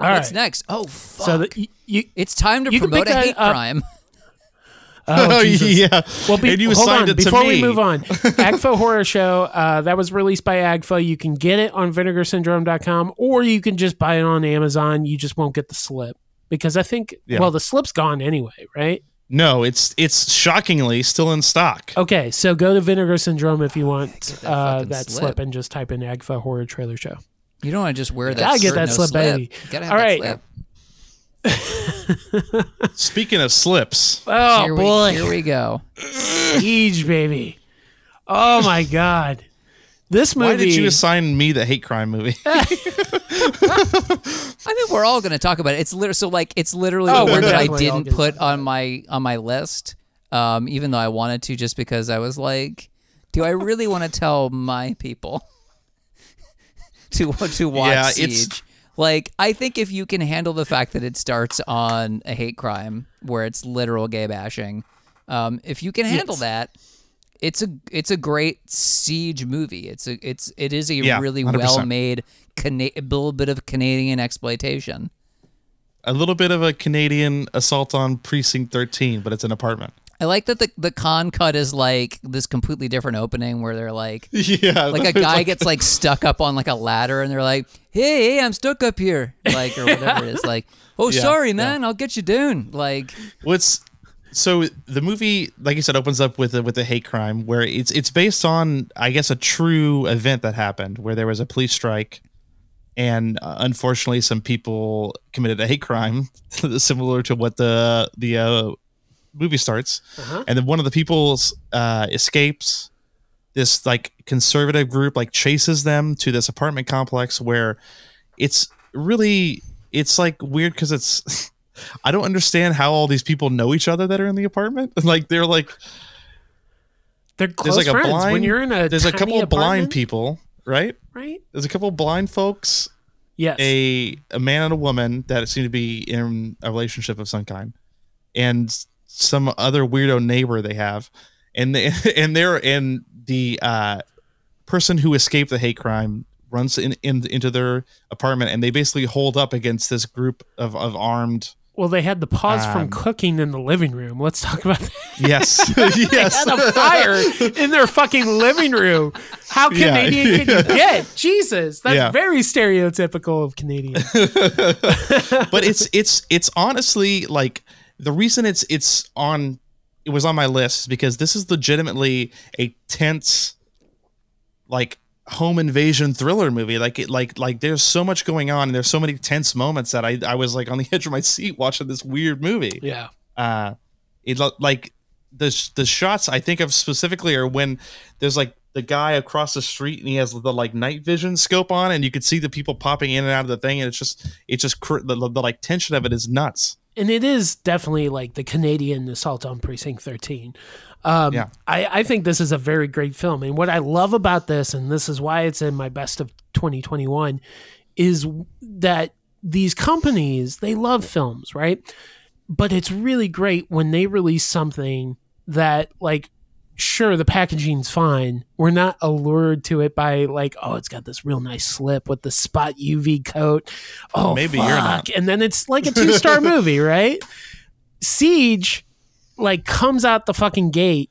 All
what's
right.
next? Oh fuck.
So the, you, you
it's time to
You
promote
pick
a hate
up.
crime.
oh, Jesus.
yeah.
Well, be,
and you
hold on.
it to
Before
me.
we move on, Agfa Horror Show, uh, that was released by Agfa. You can get it on vinegarsyndrome.com or you can just buy it on Amazon. You just won't get the slip because I think,
Yeah.
well, the slip's gone anyway, right?
No, it's it's shockingly still in stock.
Okay, so go to Vinegar Syndrome if you want
Get that
uh, that slip.
slip.
and just type in Agfa Horror Trailer Show.
You don't want to just wear that.
Gotta get that
no
slip, baby.
Gotta have
All
that
right.
slip.
Speaking of slips,
Oh,
here
boy.
We, here we go.
Siege, baby. Oh, my God. This movie.
why did you assign me the hate crime movie?
I think we're all going to talk about it. It's literally so like it's literally
Oh,
the
we're
one that I didn't
gonna
put on my on my list, um, even though I wanted to, just because I was like, do I really want to tell my people to to watch
Yeah,
Siege?
it's-
Like, I think if you can handle the fact that it starts on a hate crime where it's literal gay bashing, um, if you can handle
Yes.
that, it's a it's a great siege movie. It's a it's it is a
Yeah,
really well made Cana- a little bit of Canadian exploitation.
a little bit of a Canadian assault on precinct 13, but it's an apartment.
I like that the the con cut is like this completely different opening where they're like
Yeah,
like a guy gets like stuck up on like a ladder and they're like, "Hey, hey, I'm stuck up here," like or whatever it is. Like, "Oh,
Yeah,
sorry,
yeah.
man, I'll get you down." Like,
What's so the movie, like you said, opens up with a, with a hate crime where it's it's based on, I guess, a true event that happened where there was a police strike, and uh, unfortunately, some people committed a hate crime similar to what the the uh, movie starts,
Uh-huh.
and then one of the people uh, escapes. This like conservative group like chases them to this apartment complex where it's really it's like weird because it's I don't understand how all these people know each other that are in the apartment. Like they're like
They're close
there's like a blind
when you're in a
there's a couple of blind people, right?
right?
There's a couple of blind folks,
Yes.
a a man and a woman that seem to be in a relationship of some kind, and some other weirdo neighbor they have, and they, and they're and the uh, person who escaped the hate crime runs in, in into their apartment and they basically hold up against this group of, of armed
Well, they had the pause from
Um,
cooking in the living room. Let's talk about that.
Yes.
They
yes.
had a fire in their fucking living room. How
Yeah,
Canadian can you get? Jesus, that's
Yeah.
very stereotypical of Canadian.
but it's it's it's honestly like the reason it's it's on it was on my list is because this is legitimately a tense like home invasion thriller movie. Like it like like there's so much going on and there's so many tense moments that I I was like on the edge of my seat watching this weird movie.
Yeah.
uh it like the the shots I think of specifically are when there's like the guy across the street and he has the like night vision scope on and you can see the people popping in and out of the thing and it's just it's just cr- the, the, the like tension of it is nuts
and it is definitely like the Canadian assault on precinct 13. Um,
Yeah.
I, I think this is a very great film. And what I love about this, and this is why it's in my best of 2021, is that these companies, they love films, right? But it's really great when they release something that, like, sure, the packaging's fine. We're not allured to it by, like, oh, it's got this real nice slip with the spot UV coat. Oh,
Maybe you're not.
fuck. And then it's like a two star movie, right? Siege like comes out the fucking gate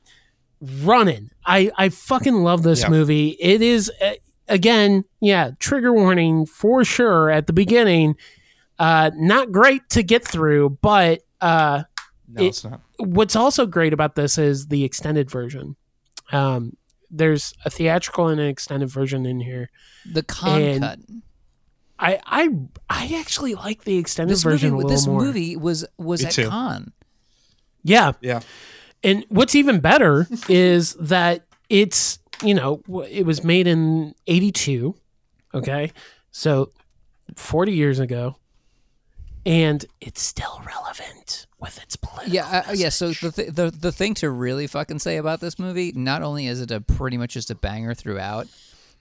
running. I I fucking love this movie. It is uh, again, yeah, trigger warning for sure at the beginning. Uh not great to get through, but uh
no
It-
it's not
what's also great about this is the extended version. Um there's a theatrical and an extended version in here.
The con
And
cut.
I I I actually like the extended
This
version
movie,
a little
this
more.
movie was was
Me
at
too.
con.
Yeah,
yeah
And what's even better is that it's, you know, it was made in 82. Okay. So 40 years ago. And it's still relevant with its political.
Yeah, uh, yeah. So the, th- the the thing to really fucking say about this movie, not only is it a pretty much just a banger throughout,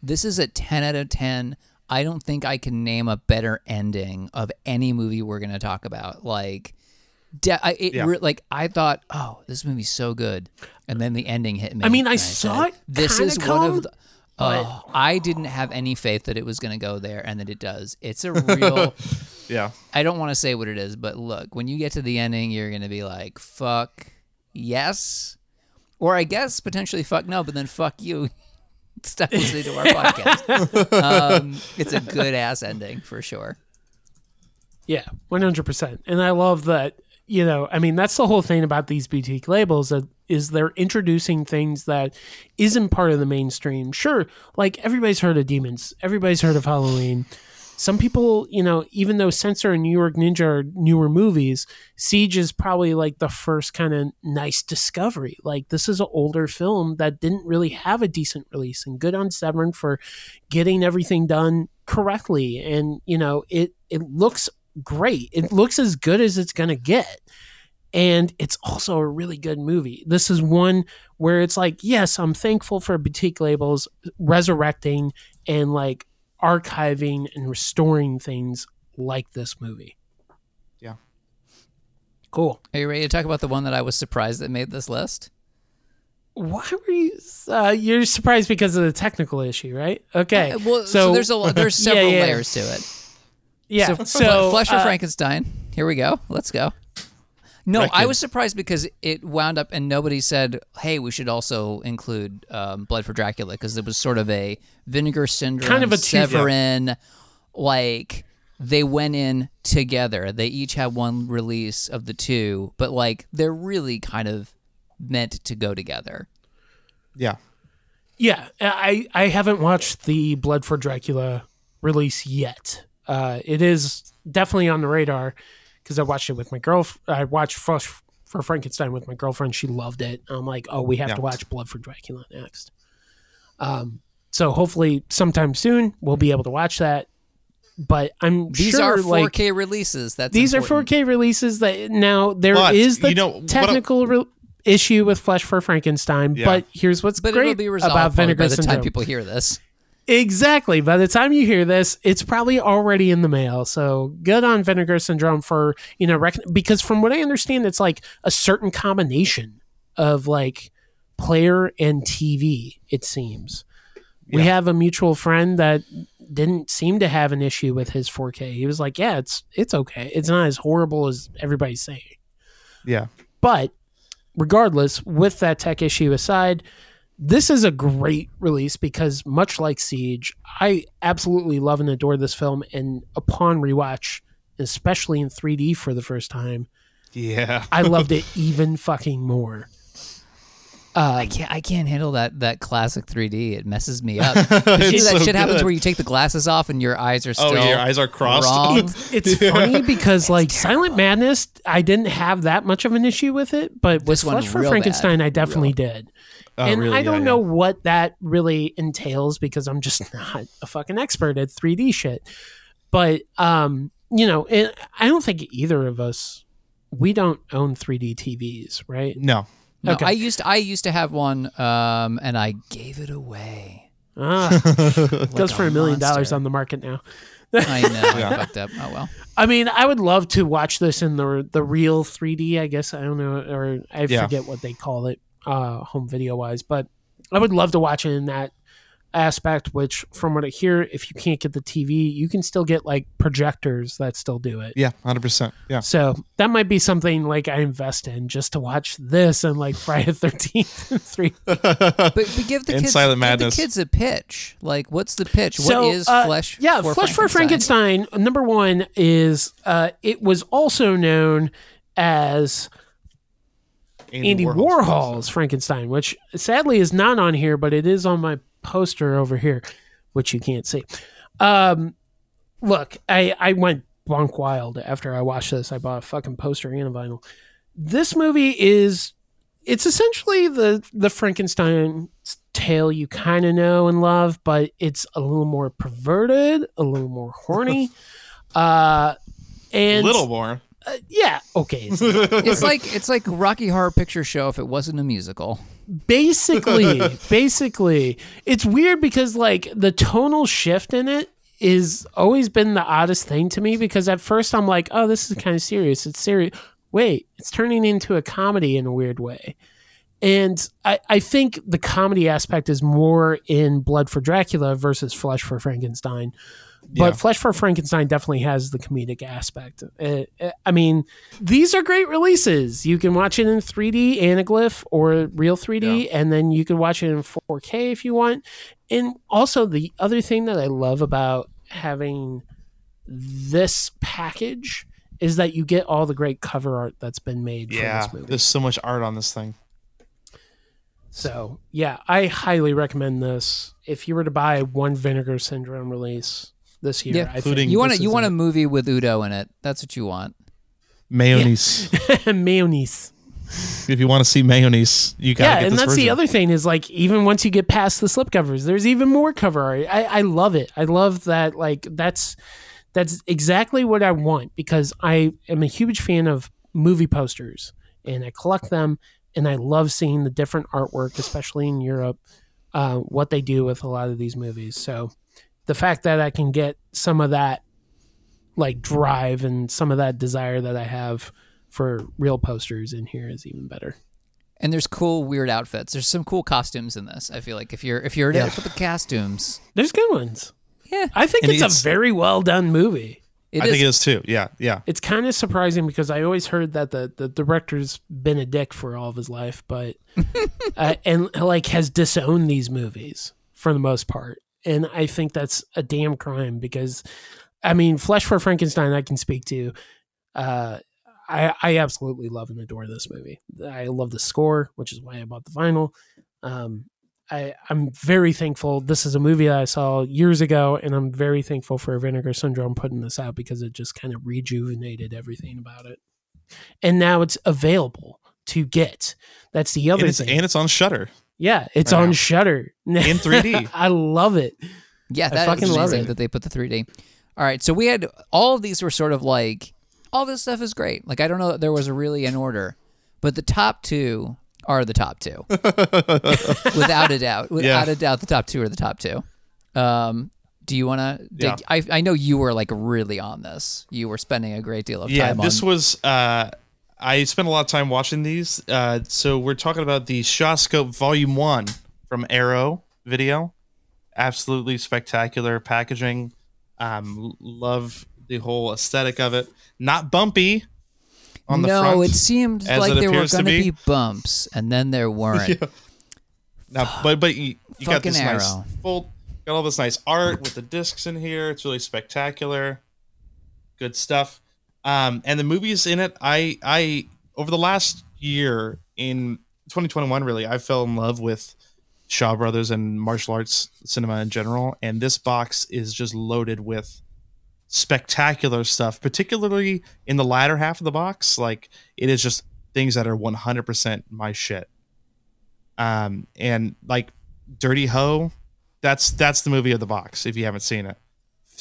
this is a ten out of ten. I don't think I can name a better ending of any movie we're gonna talk about. Like, de- I, it
Yeah.
re- like I thought, oh, this movie's so good, and then the ending hit me.
I mean, I
and
saw
said,
it
This
kinda
is one of the.
But-
Oh, I didn't have any faith that it was going to go there, and that it does. It's a real.
yeah
I don't want to say what it is, but look, when you get to the ending, you're going to be like, fuck yes. Or I guess potentially fuck no, but then fuck you. Stop listening to our podcast. um, it's a good ass ending for sure.
Yeah, one hundred percent. And I love that. You know, I mean, that's the whole thing about these boutique labels that is they're introducing things that isn't part of the mainstream. Sure, like everybody's heard of demons, everybody's heard of Halloween. Some people, you know, even though Censor and New York Ninja are newer movies, Siege is probably like the first kind of nice discovery. Like this is an older film that didn't really have a decent release, and good on Severin for getting everything done correctly. And you know, it it looks great. It looks as good as it's going to get. And it's also a really good movie. This is one where it's like, yes, I'm thankful for boutique labels resurrecting and like archiving and restoring things like this movie.
Yeah.
Cool.
Are you ready to talk about the one that I was surprised that made this list?
Why were you? Uh, you're surprised because of the technical issue, right? Okay.
Uh, well, so,
so,
there's a there's several
yeah.
layers to it.
yeah.
So,
So,
Flesh for
uh,
Frankenstein. Here we go. Let's go. No, I was surprised because it wound up and nobody said, "Hey, we should also include um, Blood for Dracula" because it was sort of a Vinegar Syndrome,
Kind of a two-
Severin, like they went in together. They each had one release of the two, but like they're really kind of meant to go together.
yeah
Yeah, I I haven't watched the Blood for Dracula release yet. Uh, it is definitely on the radar because I watched it with my girl. I watched Flesh for Frankenstein with my girlfriend. She loved it. I'm like, oh, we have
Yeah.
to watch Blood for Dracula next. Um, so hopefully sometime soon we'll be able to watch that. But I'm
These
sure
are 4K releases. That's
these
important.
are 4K releases that now there
But,
is the
you know, what I-
technical re- issue with Flesh for Frankenstein.
Yeah.
But here's what's
But
great
it'll be resolved
about Vinegar
by the
Syndrome.
time people hear this.
Exactly. By the time you hear this, it's probably already in the mail. So good on Vinegar Syndrome for, you know, rec- because from what I understand, it's like a certain combination of like player and TV, it seems. We have a mutual friend that didn't seem to have an issue with his 4K. He was like, "Yeah, it's it's okay. It's not as horrible as everybody's saying."
Yeah.
But regardless, with that tech issue aside, this is a great release because much like Siege, I absolutely love and adore this film. And upon rewatch, especially in 3D for the first time,
Yeah.
I loved it even fucking more. Uh,
I can't. I can't handle that that classic 3D. It messes me up. You see
It's
that
so
shit happens where you take the glasses off and your eyes are
Oh,
still.
your eyes are crossed.
wrong.
it's funny because like Silent Madness, I didn't have that much of an issue with it, but
This one
Flesh for Frankenstein,
bad.
I definitely did.
Oh,
and
really?
I don't
yeah.
know what that really entails because I'm just not a fucking expert at 3D shit. But um, you know, it, I don't think either of us we don't own 3D TVs, right?
No.
No,
Okay.
I used to, I used to have one, um, and I gave it away.
Ah,
Like
goes for a million dollars on the market now.
I know.
Yeah.
I fucked up. Oh well.
I mean, I would love to watch this in the the real 3D. I guess I don't know, or I
Yeah.
forget what they call it, uh, home video wise. But I would love to watch it in that aspect. Which, from what I hear, if you can't get the TV, you can still get like projectors that still do it.
Yeah. Hundred percent. Yeah.
So that might be something like I invest in just to watch this and like Friday Thirteenth and Three.
But, but give the kids
Silent
give the kids a pitch. Like, what's the pitch?
So,
what is
uh,
flesh?
Yeah,
for
Flesh for Frankenstein. Number one is uh, it was also known as Andy, Warhol's Frankenstein, which sadly is not on here, but it is on my poster over here, which you can't see. Um, look, I I went bonk wild after I watched this. I bought a fucking poster and a vinyl. This movie is it's essentially the the Frankenstein tale you kind of know and love, but it's a little more perverted, a little more horny. uh and a
Little more.
Uh, yeah, okay. It's
It's like it's like Rocky Horror Picture Show if it wasn't a musical.
basically basically it's weird because like the tonal shift in it is always been the oddest thing to me because at first i'm like oh this is kind of serious it's serious wait it's turning into a comedy in a weird way and I, I think the comedy aspect is more in blood for dracula versus flesh for frankenstein but
Yeah.
flesh for frankenstein definitely has the comedic aspect Uh, uh, i mean these are great releases. You can watch it in 3D anaglyph or real 3D, and then you can watch it in 4K if you want. And also, the other thing that I love about having this package is that you get all the great cover art that's been made
Yeah.
for this movie.
There's so much art on this thing.
So, yeah, I highly recommend this. If you were to buy one Vinegar Syndrome release this year,
Yeah.
I
Including-
think
You want a, you want a movie with Udo in it. That's what you want.
Mayonnaise.
mayonnaise.
if you want to see mayonnaise, you gotta
yeah,
get
and
this
that's the other thing is like even once you get past the slipcovers, there's even more cover art. I, I love it. I love that. Like that's that's exactly what I want because I am a huge fan of movie posters and I collect them and I love seeing the different artwork, especially in Europe, uh, what they do with a lot of these movies. So the fact that I can get some of that like drive and some of that desire that I have for real posters in here is even better.
And there's cool weird outfits. There's some cool costumes in this. I feel like if you're if you're
Yeah.
for the costumes,
There's good ones.
yeah,
I think it's,
it's-
a very well done movie.
it
I
is.
think it is too. Yeah, yeah.
It's kind of surprising because I always heard that the, the director's been a dick for all of his life, but uh, and like has disowned these movies for the most part, and I think that's a damn crime because, I mean, Flesh for Frankenstein I can speak to. Uh, I I absolutely love and adore this movie. I love the score, which is why I bought the vinyl. Um, I, I'm very thankful. This is a movie that I saw years ago, and I'm very thankful for Vinegar Syndrome putting this out because it just kind of rejuvenated everything about it. And now it's available to get. That's the other
And it's,
thing.
and it's on Shudder.
yeah, it's
right
on
now.
Shudder
In 3D.
I love it.
Yeah,
I
that is
fucking love it.
that they put the 3D. All right, so we had all of these were sort of like all this stuff is great. Like I don't know that there was a really an order, but the top two are the top two, without a doubt. Without
Yeah.
a doubt, the top two are the top two. Um, do you want to?
Yeah.
I I know you were like really on this. You were spending a great deal of
Yeah,
time Yeah,
this
on.
was. Uh, I spent a lot of time watching these. Uh, so we're talking about the Shawscope Volume One from Arrow Video. absolutely spectacular packaging. Um, love the whole aesthetic of it. Not bumpy on the
no,
front.
it seemed like
it
there were going to
be.
be bumps, and then there weren't.
Yeah. Now, but but you, you got this nice full, got all this nice art with the discs in here. It's really spectacular. Good stuff. Um, and the movies in it, I I over the last year in 2021, really, I fell in love with Shaw Brothers and martial arts cinema in general. And this box is just loaded with spectacular stuff, particularly in the latter half of the box. Like it is just things that are 100% my shit. Um, and like Dirty Ho, that's that's the movie of the box. If you haven't seen it,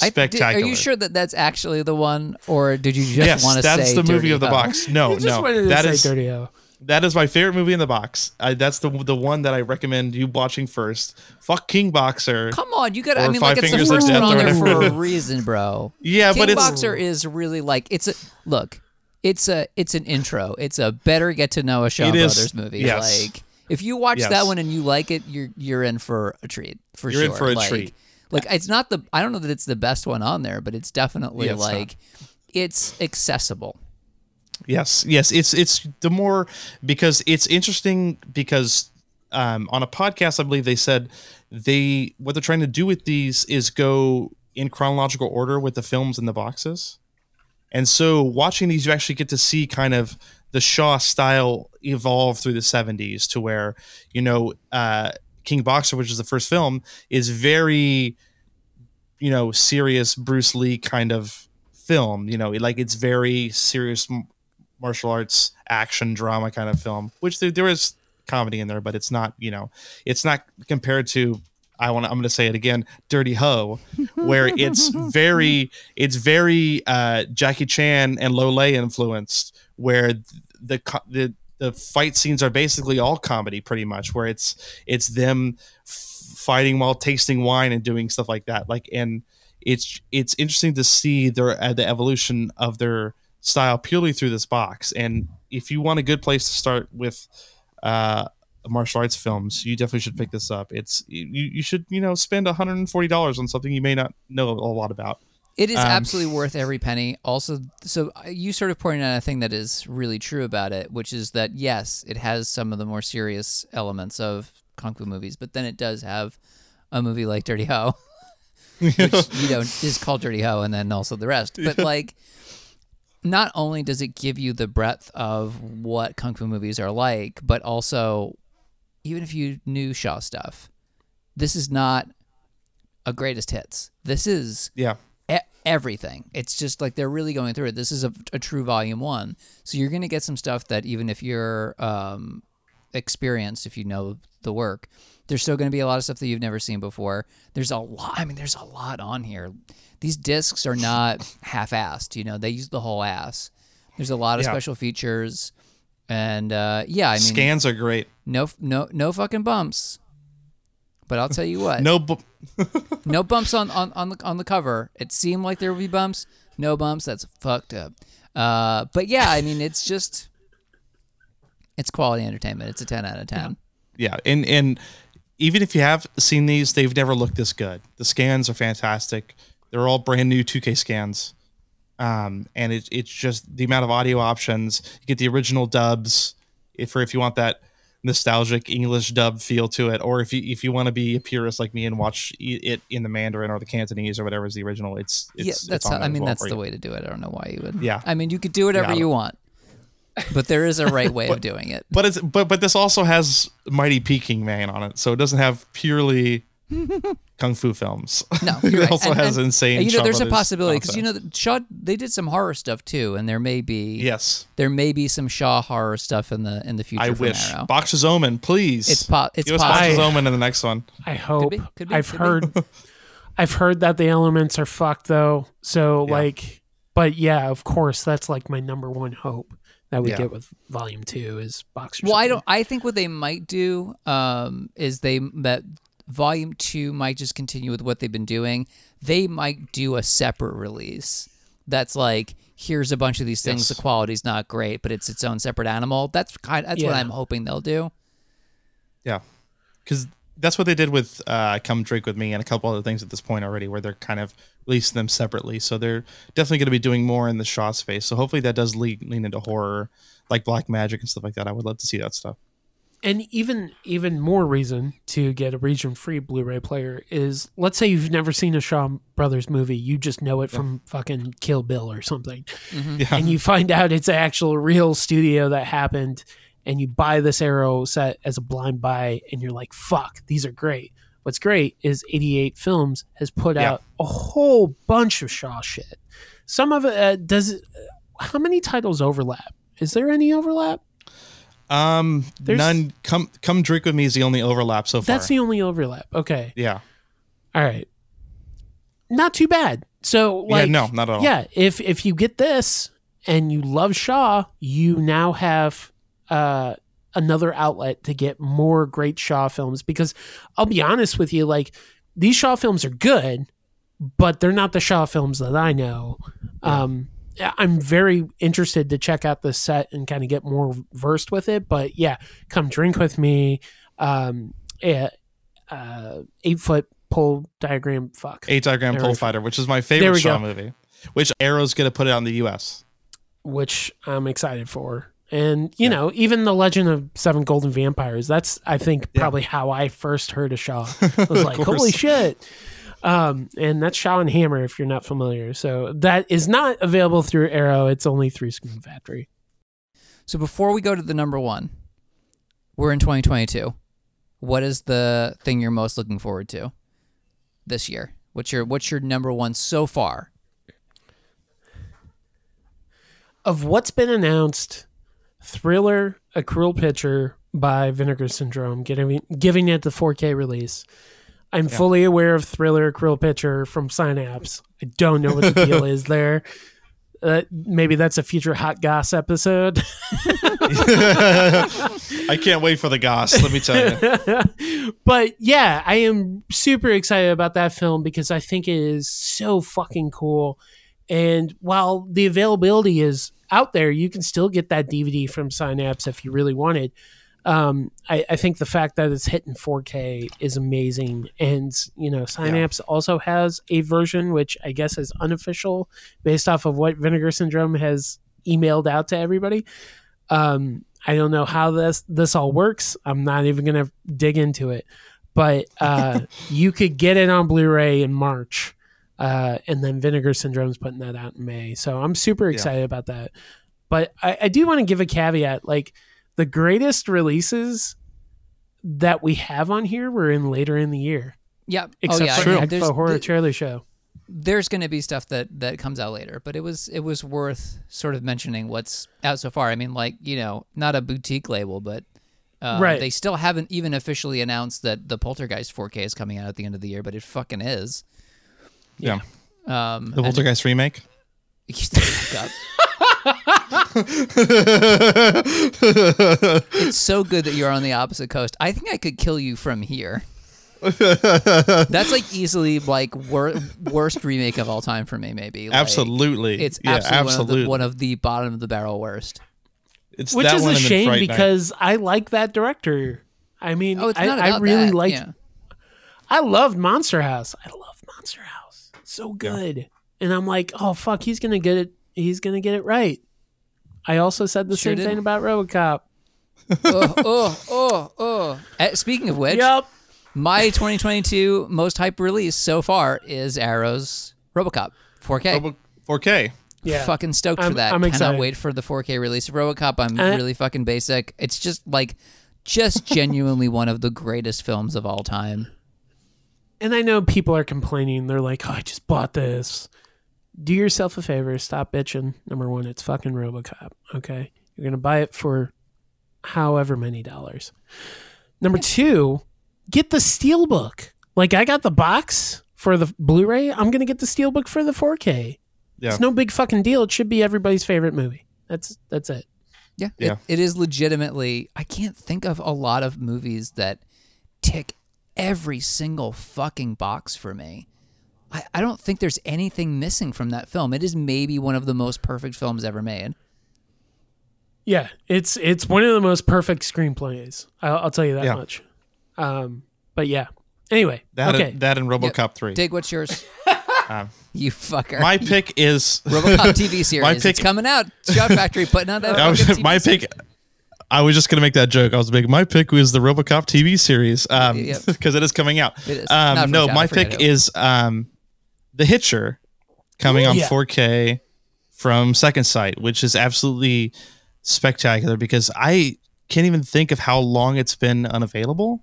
I- did- are you sure that that's actually the one, or did you just
Yes,
want to say?
Yes, that's
say
the movie
Dirty
of the box. No,
You just
no,
wanted to
that
say
is
Dirty O.
that is my favorite movie in the box. I, that's the the one that I recommend you watching first. Fuck King Boxer.
Come on, you got. I mean,
Five
like it's the first one on there for a reason, bro.
Yeah,
King
but it's
Boxer is really like it's a look. It's a it's an intro. It's a better get to know a Shaw
It is,
Brothers movie.
yes.
Like if you watch
Yes.
that one and you like it, you're you're in for a treat for
You're
sure.
in for a
like,
treat.
Like it's not the I don't know that it's the best one on there, but it's definitely
Yeah, it's not.
like it's accessible.
Yes, yes. It's it's the more because it's interesting because um, on a podcast I believe they said they what they're trying to do with these is go in chronological order with the films in the boxes, and so watching these you actually get to see kind of the Shaw style evolve through the '70s to where you know uh, King Boxer, which is the first film, is very you know serious Bruce Lee kind of film. You know, like it's very serious martial arts action drama kind of film, which there, there is comedy in there, but it's not, you know, it's not compared to I want to, I'm going to say it again, Dirty Ho, where it's very, it's very uh, Jackie Chan and Lolay influenced, where the, the, the fight scenes are basically all comedy pretty much where it's it's them fighting while tasting wine and doing stuff like that. Like and it's it's interesting to see their uh, the evolution of their style purely through this box. And if you want a good place to start with uh martial arts films you definitely should pick this up. It's you, you should you know spend $140 on something you may not know a lot about
It is
Um,
absolutely worth every penny. Also, so uh, you sort of pointed out a thing that is really true about it, which is that yes, it has some of the more serious elements of kung fu movies, but then it does have a movie like Dirty Ho, which you know is called Dirty Ho, and then also the rest. But like, not only does it give you the breadth of what kung fu movies are like, but also, even if you knew Shaw stuff, this is not a greatest hits. This is
yeah
everything. It's just like they're really going through it. This is a, a true volume one, so you're going to get some stuff that even if you're um, experienced, if you know the work, there's still going to be a lot of stuff that you've never seen before. There's a lot. I mean, there's a lot on here. These discs are not half-assed. You know, they use the whole ass. There's a lot of
Yeah.
special features, and uh, yeah, I mean,
scans are great
no, no, no fucking bumps. But I'll tell you what,
no bu-
no bumps on, on, on the on the cover. It seemed like there would be bumps. No bumps. That's fucked up. Uh, but yeah, I mean, it's just it's quality entertainment. It's a ten out of ten.
yeah and and even if you have seen these they've never looked this good the scans are fantastic they're all brand new 2k scans um and it, it's just the amount of audio options you get the original dubs if or if you want that nostalgic english dub feel to it or if you if you want to be a purist like me and watch it in the mandarin or the cantonese or whatever is the original it's, it's
yeah,
it's
that's
on
how, I mean
well
that's the
you.
way to do it. I don't know why you would.
Yeah.
I mean, you could do whatever
Yeah.
you want, but there is a right way of doing it.
but it's but but this also has mighty peking man on it so it doesn't have purely kung fu films
No,
it
you're right.
also
And-
has
and-
insane
and, you know, there's a possibility because you know
nonsense.
that Shaw they did some horror stuff too, and there may be
yes
there may be some Shaw horror stuff in the in the future.
i
from
wish
Arrow.
boxer's omen please
It's po- it's
give us
possible.
boxer's omen in the next one
I hope.
be, could be,
I've
could be.
heard. I've heard that the elements are fucked though. So
Yeah.
like, but yeah, of course, that's like my number one hope that we
Yeah.
get with Volume Two is Boxer.
Well, I don't. I think what they might do um, is they that volume two might just continue with what they've been doing. They might do a separate release that's like here's a bunch of these things.
Yes.
The quality's not great, but it's its own separate animal. That's kind. That's what I'm hoping they'll do.
yeah because that's what they did with uh, "Come Drink with Me" and a couple other things at this point already, where they're kind of releasing them separately. So they're definitely going to be doing more in the Shaw space. So hopefully that does lean, lean into horror, like Black Magic and stuff like that. I would love to see that stuff.
And even even more reason to get a region free Blu-ray player is let's say you've never seen a Shaw Brothers movie, you just know it from fucking Kill Bill or something.
Yeah.
and you find out it's an actual real studio that happened and you buy this arrow set as a blind buy and you're like fuck these are great what's great is 88 films has put
Yeah.
out a whole bunch of shaw shit some of it uh, does it, how many titles overlap is there any overlap
Um,
There's-
none. Come, come drink with me is the only overlap so far.
that's the only overlap okay
yeah.
all right not too bad so like
yeah. No, not at all.
yeah if if you get this and you love shaw you now have uh another outlet to get more great shaw films because i'll be honest with you like these shaw films are good but they're not the shaw films that i know um i'm very interested to check out this set and kind of get more versed with it but yeah come drink with me um eh, uh eight foot pole diagram fuck
Eight diagram
There
pole fighter, which is my favorite Shaw
go.
movie. Which Arrow's gonna put it on the U.S.
which I'm excited for. And you
Yeah.
know, even the Legend of Seven Golden Vampires. That's I think
Yeah.
probably how I first heard of Shaw. I was like, holy shit! Um, and that's Shaw and Hammer if you're not familiar. So that is not available through Arrow. It's only through Scream Factory.
So before we go to the number one, we're in 2022. What is the thing you're most looking forward to this year? What's your What's your number one so far?
Of what's been announced, Thriller: A Cruel Picture by Vinegar Syndrome, giving giving it the 4K release. I'm fully aware of Thriller: A Pitcher from Synapse. I don't know what the deal is there. Uh, maybe that's a future hot goss episode.
I can't wait for the goss. Let me tell you.
but yeah, I am super excited about that film because I think it is so fucking cool. And while the availability is out there, you can still get that DVD from Synapse if you really wanted. Um, I, I think the fact that it's hitting 4K is amazing. And, you know, Synapse also has a version, which I guess is unofficial based off of what Vinegar Syndrome has emailed out to everybody. Um, I don't know how this this all works. I'm not even gonna dig into it, but uh, you could get it on Blu-ray in March, uh, and then Vinegar Syndrome's putting that out in May. So I'm super excited about that. But I, I do want to give a caveat: like the greatest releases that we have on here were in later in the year,
Yep.
except
oh yeah,
for
yeah,
the Horror
th-
Trailer Show.
there's going to be stuff that that comes out later, but it was it was worth sort of mentioning what's out so far. I mean, like you know, not a boutique label, but uh,
Right.
They still haven't even officially announced that the Poltergeist 4K is coming out at the end of the year, but it fucking is.
Yeah.
Um,
The Poltergeist remake.
God. it's so good that you're on the opposite coast. I think I could kill you from here. That's like easily like wor- worst remake of all time for me. Maybe Like,
absolutely.
It's
yeah,
absolutely,
absolutely.
One, of the, one of the bottom of the barrel worst.
it's
Which
that
is
one
a shame
Fright Night.
because I like that director. I mean,
Oh, it's
I,
not
I
about
really
that.
like.
Yeah.
I loved Monster House. I love Monster House. So good. And I'm like, oh fuck, he's gonna get it. He's gonna get it right. I also said the
Sure
same
did.
thing about RoboCop.
oh, oh, oh, oh. Uh, speaking of which,
Yep.
my 2022 most hype release so far is Arrow's RoboCop 4K.
Robo- 4K.
Yeah.
Fucking stoked
I'm-
for that.
I'm
Cannot
excited.
wait for the 4K release of RoboCop. I'm
Uh,
really fucking basic. It's just like, just genuinely one of the greatest films of all time.
And I know people are complaining. They're like, oh, I just bought this. Do yourself a favor. Stop bitching. Number one, it's fucking RoboCop. Okay. You're going to buy it for however many dollars. Number two, get the Steelbook. Like, I got the box for the Blu ray. I'm going to get the Steelbook for the 4K.
Yeah.
It's no big fucking deal. It should be everybody's favorite movie. That's that's it.
Yeah.
Yeah.
It, it is legitimately, I can't think of a lot of movies that tick every single fucking box for me. I, I don't think there's anything missing from that film. It is maybe one of the most perfect films ever made.
Yeah, it's it's one of the most perfect screenplays. I'll, I'll tell you that
Yeah.
much. Um, but yeah. Anyway,
That
okay.
that and RoboCop three.
Dig, what's yours?
Um,
you fucker.
my pick is
RoboCop TV series.
My
it's
pick-
coming out. Shout Factory putting out that
I was-
TV
my
series.
pick. I was just gonna make that joke. I was making my pick was the RoboCop TV series um
Yep.
because it is coming out.
It is.
Um, no,
Chad,
my
I forget
pick
who.
is um, The Hitcher, coming on
Yeah.
4K from Second Sight, which is absolutely spectacular because I can't even think of how long it's been unavailable,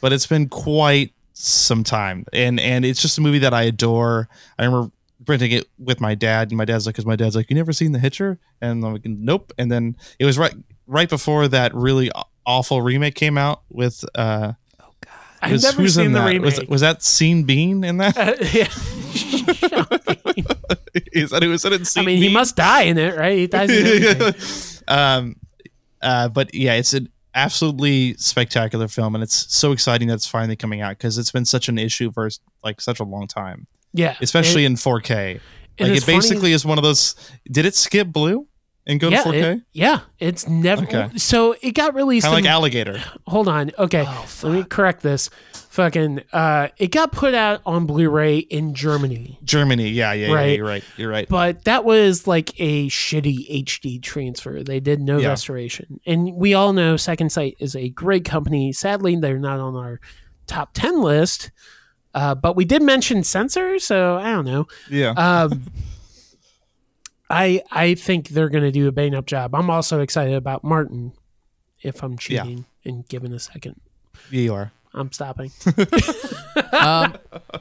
but it's been quite some time, and and it's just a movie that I adore. I remember renting it with my dad, and my dad's like, "Cause my dad's like, you never seen The Hitcher?" And I'm like, "Nope." And then it was right right before that really awful remake came out with uh
I've
was-
never
who's in
seen the
that?
remake.
Was, was that Sean Bean in that?
Uh, yeah.
Is that who was in it?
I
Sean
mean, he must die in it, right? He dies
um, uh, but yeah, it's an absolutely spectacular film, and it's so exciting that it's finally coming out because it's been such an issue for like such a long time,
Yeah.
especially
And-
in 4K. Like it
funny-
basically is one of those. Did it skip blue and go
yeah,
to 4K?
it- yeah, it's never.
Okay.
So it got released.
Kind of like Alligator.
hold on. Okay,
Oh,
let me correct this. Fucking, uh, it got put out on Blu-ray in Germany,
Germany. Yeah, yeah, yeah.
Right.
You're right. You're right.
but that was like a shitty HD transfer. They did no
Yeah.
restoration, and we all know Second Sight is a great company. Sadly, they're not on our top ten list. Uh, but we did mention censor, so I don't know.
yeah.
Um, I I think they're going to do a bang up job. I'm also excited about Martin. If I'm
Yeah.
cheating and giving a second,
yeah, you are.
I'm stopping.
um,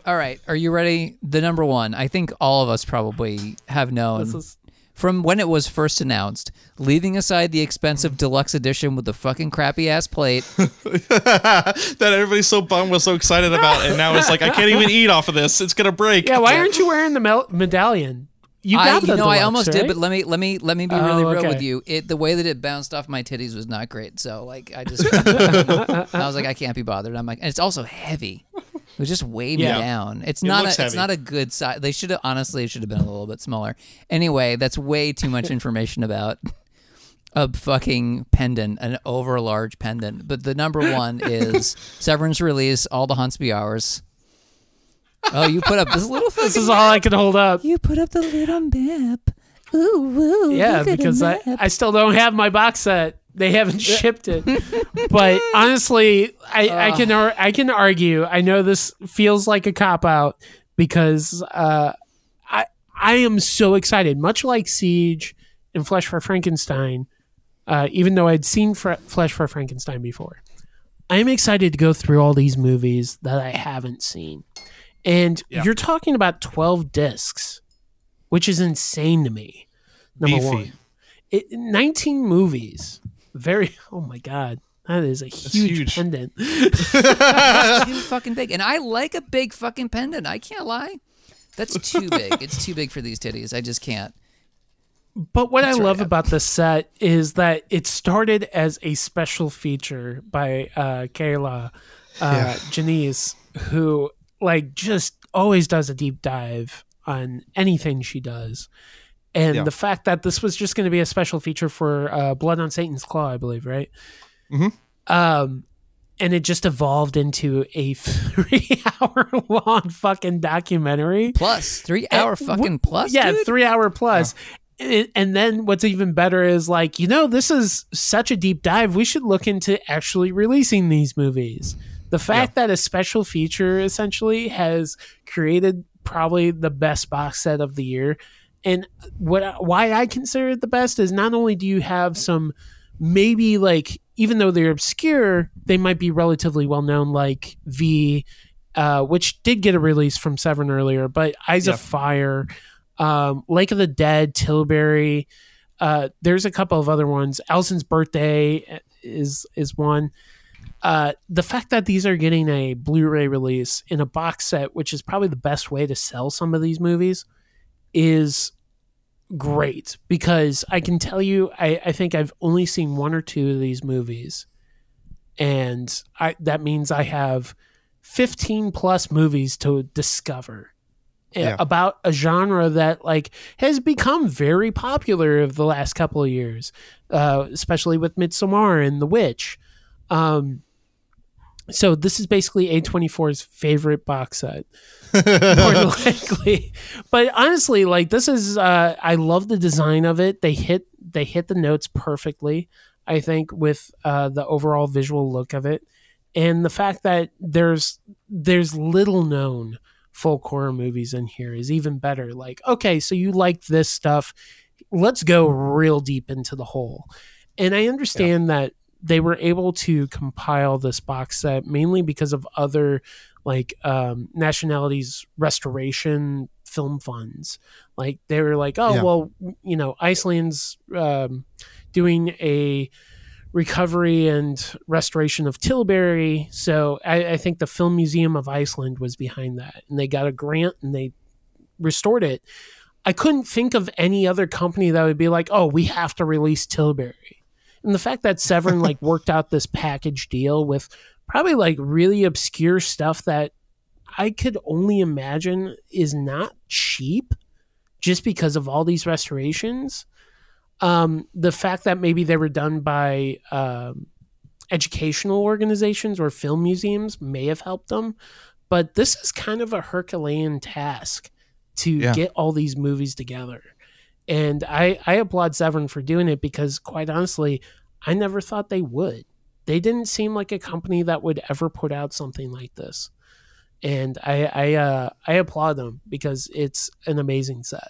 all right. Are you ready? The number one. I think all of us probably have known
This is
from when it was first announced, leaving aside the expensive deluxe edition with the fucking crappy ass plate.
that everybody's so bummed was so excited about, and now it's like I can't even eat off of this. It's gonna break.
yeah. Why aren't you wearing the medallion? You
I,
got
you
the
know, I almost
right?
did, but let me let me let me be
Oh,
really real
okay.
with you. It the way that it bounced off my titties was not great. So like I just I was like I can't be bothered. I'm like and it's also heavy. It was just weighed
Yeah.
me down. It's
It
not a, it's not a good size. They should have honestly it should have been a little bit smaller. Anyway, that's way too much information about a fucking pendant, an over large pendant. But the number one is Severin's release, All the Haunts Be Ours. Oh, you put up this little
This is all I can hold up.
you put up the little map. Ooh, woo.
Yeah,
look at the
because I. I still don't have my box set. They haven't shipped it. but honestly, I, I can ar- I can argue. I know this feels like a cop out because uh, I I am so excited. Much like Siege and Flesh for Frankenstein, uh, even though I'd seen Fre- Flesh for Frankenstein before, I'm excited to go through all these movies that I haven't seen. And
Yeah.
you're talking about 12 discs, which is insane to me. Number
Beefy.
one. It, 19 movies. Very, oh my God. That is a huge,
huge.
pendant.
too fucking big. And I like a big fucking pendant. I can't lie. That's too big. It's too big for these titties. I just can't.
But what I
right.
love about the set is that it started as a special feature by uh, Kier-La uh, Janisse, who like just always does a deep dive on anything she does. And
Yeah.
the fact that this was just going to be a special feature for uh, Blood on Satan's Claw, I believe, right?
Mhm.
Um, and it just evolved into a three-hour-long fucking documentary.
Plus, three hour fucking plus.
Yeah,
dude?
three hour plus. And, and then what's even better is like, you know, this is such a deep dive. We should look into actually releasing these movies. The fact that a special feature essentially has created probably the best box set of the year. And what why I consider it the best is not only do you have some maybe like even though they're obscure, they might be relatively well known like Viy uh, which did get a release from Severin earlier, but Eyes
Yeah.
of Fire, um, Lake of the Dead, Tilbury. Uh, there's a couple of other ones. Alison's Birthday is is one. Uh, the fact that these are getting a Blu-ray release in a box set, which is probably the best way to sell some of these movies, is great because I can tell you, I, I think I've only seen one or two of these movies, and I that means I have 15 plus movies to discover uh,
Yeah.
about a genre that like has become very popular of the last couple of years uh, especially with Midsommar and The Witch um, so this is basically A24's favorite box set. more than likely. But honestly, like this is uh I love the design of it. They hit they hit the notes perfectly, I think, with uh the overall visual look of it. And the fact that there's there's little known folk horror movies in here is even better. Like, okay, so you like this stuff. Let's go real deep into the hole. And I understand yeah. that they were able to compile this box set mainly because of other like um, nationalities restoration film funds. Like they were like, oh yeah. well, you know, Iceland's um, doing a recovery and restoration of Tilbury. So I, I, think the Film Museum of Iceland was behind that, and they got a grant and they restored it. I couldn't think of any other company that would be like, oh, we have to release Tilbury. And the fact that Severin like worked out this package deal with probably like really obscure stuff that I could only imagine is not cheap just because of all these restorations. Um, the fact that maybe they were done by um, educational organizations or film museums may have helped them, but this is kind of a Herculean task to yeah. get all these movies together. And I, I applaud Severin for doing it because, quite honestly, I never thought they would they didn't seem like a company that would ever put out something like this. And I I uh, I applaud them because it's an amazing set.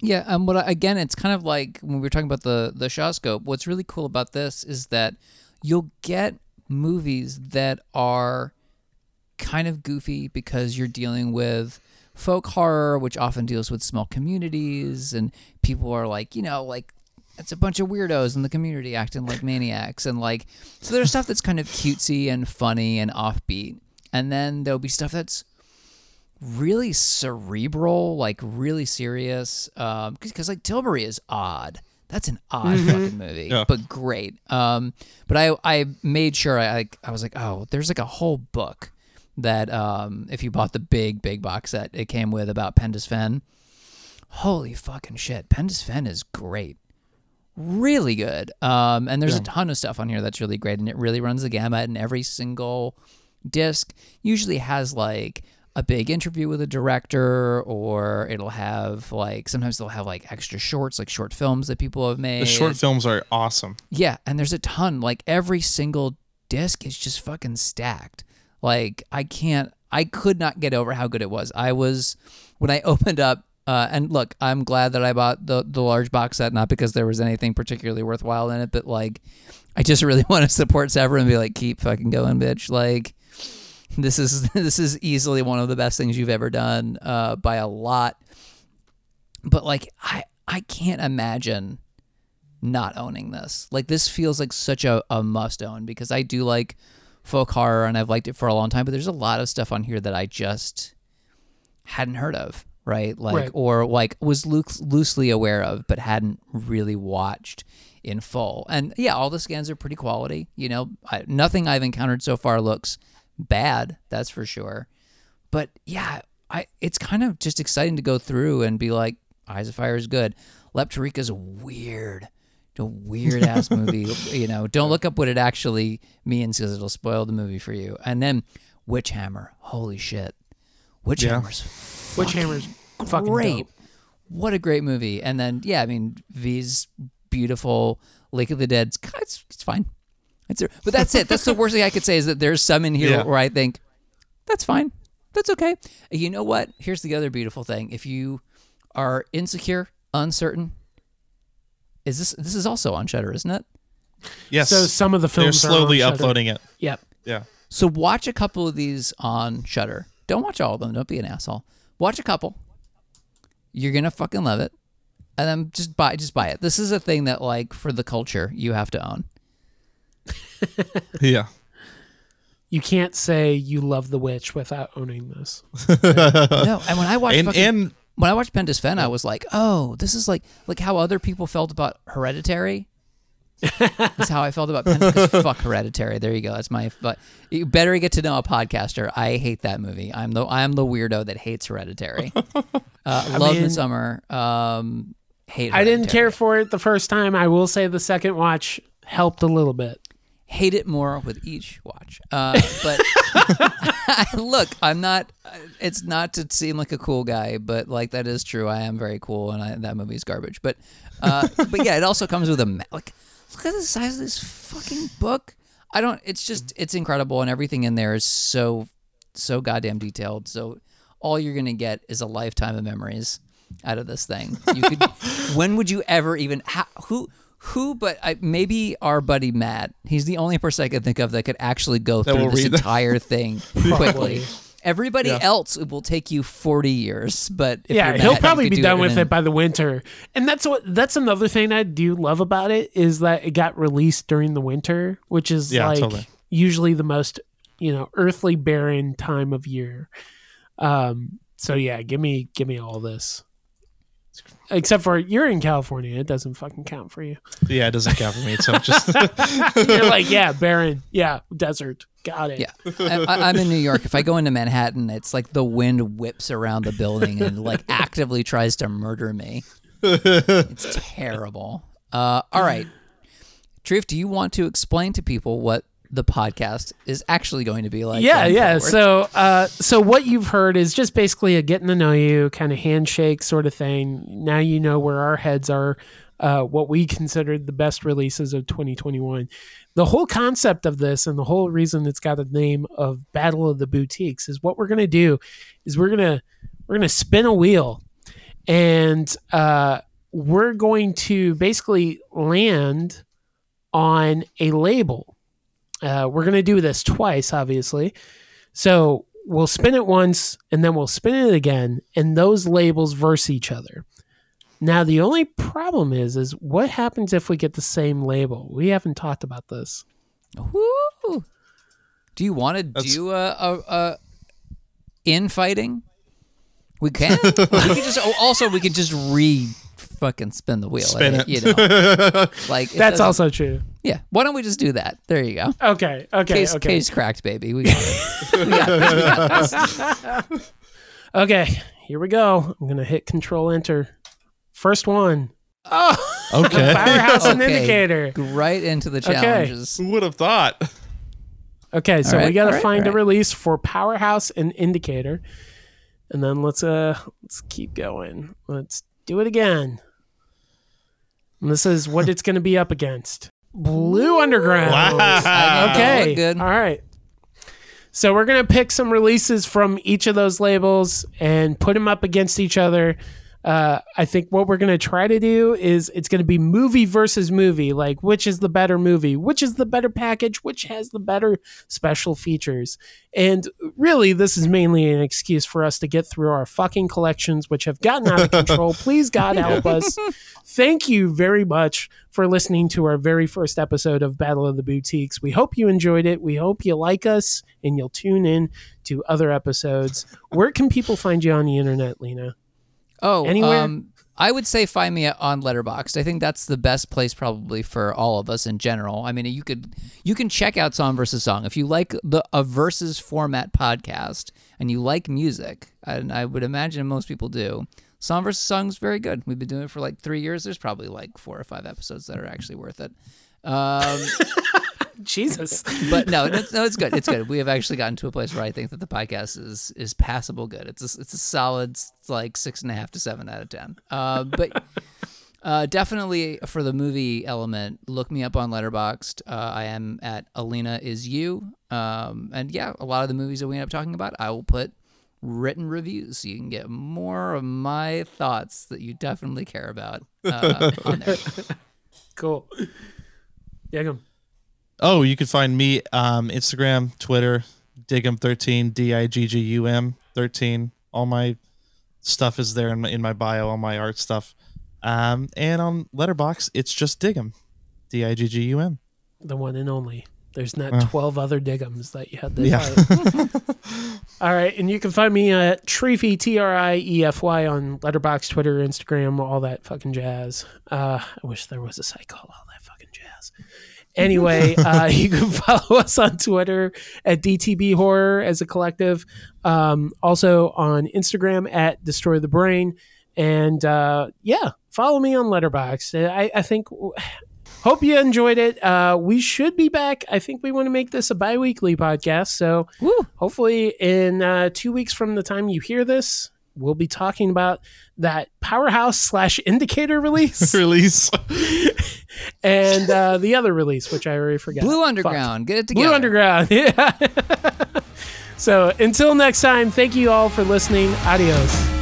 Yeah, um, but again, it's kind of like when we were talking about the the Shawscope. What's really cool about this is that you'll get movies that are kind of goofy because you're dealing with folk horror, which often deals with small communities, and people are like, you know, like it's a bunch of weirdos in the community acting like maniacs and like so there's stuff that's kind of cutesy and funny and offbeat and then there'll be stuff that's really cerebral like really serious um because like tilbury is odd that's an odd mm-hmm. fucking movie yeah. but great um but i i made sure i i was like oh there's like a whole book that um if you bought the big big box set it came with about Penda's Fen holy fucking shit Penda's Fen is great really good. Um, and there's yeah. a ton of stuff on here that's really great, and it really runs the gamut. And every single disc usually has like a big interview with a director, or it'll have like sometimes they'll have like extra shorts, like short films that people have made.
The short films are awesome.
Yeah, and there's a ton. Like every single disc is just fucking stacked. Like I can't, I could not get over how good it was. I was when I opened up uh, and look, I'm glad that I bought the the large box set, not because there was anything particularly worthwhile in it, but like, I just really want to support Severin and be like, keep fucking going, bitch. Like, this is this is easily one of the best things you've ever done uh, by a lot. But like, I I can't imagine not owning this. Like, this feels like such a, a must own because I do like folk horror and I've liked it for a long time. But there's a lot of stuff on here that I just hadn't heard of right? Like, right. or like was loosely aware of, but hadn't really watched in full. And yeah, all the scans are pretty quality. You know, I, nothing I've encountered so far looks bad. That's for sure. But yeah, I it's kind of just exciting to go through and be like, Eyes of Fire is good. Leptirica's weird. A weird ass movie. you know, don't look up what it actually means because it'll spoil the movie for you. And then Witchhammer. Holy shit. Witchhammer's yeah
Witchhammer's fucking
great.
Dope.
What a great movie. And then yeah, I mean Viy's beautiful Lake of the Dead. It's, it's fine. It's but that's it. That's the worst thing I could say is that there's some in here yeah. where I think that's fine. That's okay. You know what? Here's the other beautiful thing. If you are insecure, uncertain, is this this is also on Shudder, isn't it?
Yes.
So some of the films
they're slowly uploading it.
Yep.
Yeah.
So watch a couple of these on Shudder. Don't watch all of them. Don't be an asshole. Watch a couple. You're gonna fucking love it, and then just buy just buy it. This is a thing that like for the culture you have to own.
yeah.
You can't say you love the witch without owning this.
no, and when I watch
and,
fucking,
and
when I watched Penda's Fen, I was like, oh, this is like like how other people felt about Hereditary. That's how I felt about Pen. fuck Hereditary. There you go. That's my. But you better get to know a podcaster. I hate that movie. I'm the I'm the weirdo that hates Hereditary. Uh, love mean, Midsommar. Um, hate.
I didn't care for it the first time. I will say the second watch helped a little bit.
Hate it more with each watch. Uh, but look, I'm not. It's not to seem like a cool guy, but like that is true. I am very cool, and I, that movie's garbage. But uh, but yeah, it also comes with a ma- like. Look at the size of this fucking book. I don't. It's just it's incredible, and everything in there is so so goddamn detailed. So all you're gonna get is a lifetime of memories out of this thing. You could. when would you ever even? How, who? Who? But I, maybe our buddy Matt. He's the only person I can think of that could actually go
That
through this
read that.
entire thing quickly. Everybody
Yeah.
else it will take you 40 years, but if
yeah,
you're
he'll
Matt, you
probably be
do
done
it
with
in-
it by the winter. And that's what that's another thing I do love about it is that it got released during the winter, which is
Yeah,
like
totally.
usually the most, you know, earthly barren time of year. Um so yeah, give me give me all this. Except for you're in California, it doesn't fucking count for you.
Yeah, it doesn't count for me. So just
You're like, yeah, barren, yeah, desert, got it.
Yeah, I, I- I'm in New York. If I go into Manhattan, it's like the wind whips around the building and like actively tries to murder me. It's terrible. Uh, all right, Truth, do you want to explain to people what the podcast is actually going to be like?
yeah, yeah.
forward?
So, uh, so what you've heard is just basically a getting to know you kind of handshake sort of thing. Now you know where our heads are, uh, what we considered the best releases of 2021. The whole concept of this and the whole reason it's got the name of Battle of the Boutiques is what we're gonna do is we're gonna we're gonna spin a wheel and uh, we're going to basically land on a label. Uh, we're going to do this twice, obviously. So we'll spin it once and then we'll spin it again, and those labels verse each other. Now the only problem is, is what happens if we get the same label? We haven't talked about this.
Woo! Do you want to
That's-
do a, a, a infighting? We can. we could just oh, also we could just re fucking spin the wheel.
Spin
I-
it.
You know, like
That's
doesn't-
also true.
yeah. Why don't we just do that? There you go.
Okay. Okay.
Case
okay.
case cracked, baby. We got it. We got this. We got this.
Okay. Here we go. I'm gonna hit Control Enter. First one. Oh,
okay.
Firehouse and Indicator.
Right into the challenges.
Who would have thought?
Okay, so
All right,
we got to
all right,
find
all
a release for Powerhouse and Indicator, and then let's uh let's keep going. Let's do it again. And this is what it's going to be up against. Blue Underground.
Wow.
Okay.
good.
All right. So we're going to pick some releases from each of those labels and put them up against each other. Uh, I think what we're going to try to do is it's going to be movie versus movie. Like, which is the better movie? Which is the better package? Which has the better special features? And really, this is mainly an excuse for us to get through our fucking collections, which have gotten out of control. Please, God, help us. Thank you very much for listening to our very first episode of Battle of the Boutiques. We hope you enjoyed it. We hope you like us and you'll tune in to other episodes. Where can people find you on the internet, Lena?
Oh,
Anywhere?
Um, I would say find me on Letterboxd. I think that's the best place probably for all of us in general. I mean, you could you can check out song versus song if you like the a versus format podcast and you like music, and I would imagine most people do. Song versus song is very good. We've been doing it for like three years. There's probably like four or five episodes that are actually worth it. Um,
Jesus.
but no, no, no, it's good. It's good. We have actually gotten to a place where I think that the podcast is is passable good. It's a, it's a solid like six and a half to seven out of ten. Uh, but uh, definitely for the movie element, look me up on Letterboxd. Uh, I am at Alina is you. Um, and yeah, a lot of the movies that we end up talking about, I will put written reviews so you can get more of my thoughts that you definitely care about uh, on there.
Cool. Yagam.
Oh, you can find me um, Instagram, Twitter, Digum13, D I G G U M 13. All my stuff is there in my, in my bio, all my art stuff. Um, and on Letterboxd, it's just Digum, D I G G U M.
The one and only. There's not
Oh.
12 other Diggums that you had to
Yeah.
All right. And you can find me at Treefy, T R I E F Y, on Letterboxd, Twitter, Instagram, all that fucking jazz. Uh, I wish there was a site called All That. Anyway, uh, you can follow us on Twitter at DTB Horror as a collective. Um, also on Instagram at Destroy the Brain. And uh, yeah, follow me on Letterboxd. I, I think hope you enjoyed it. Uh, we should be back. I think we want to make this a bi weekly podcast. So
Woo.
hopefully, in uh, two weeks from the time you hear this, we'll be talking about that powerhouse slash indicator release
Release.
and uh, the other release, which I already forgot.
Blue
Fuck.
Underground. Get it together.
Blue Underground. Yeah. so until next time, thank you all for listening. Adios.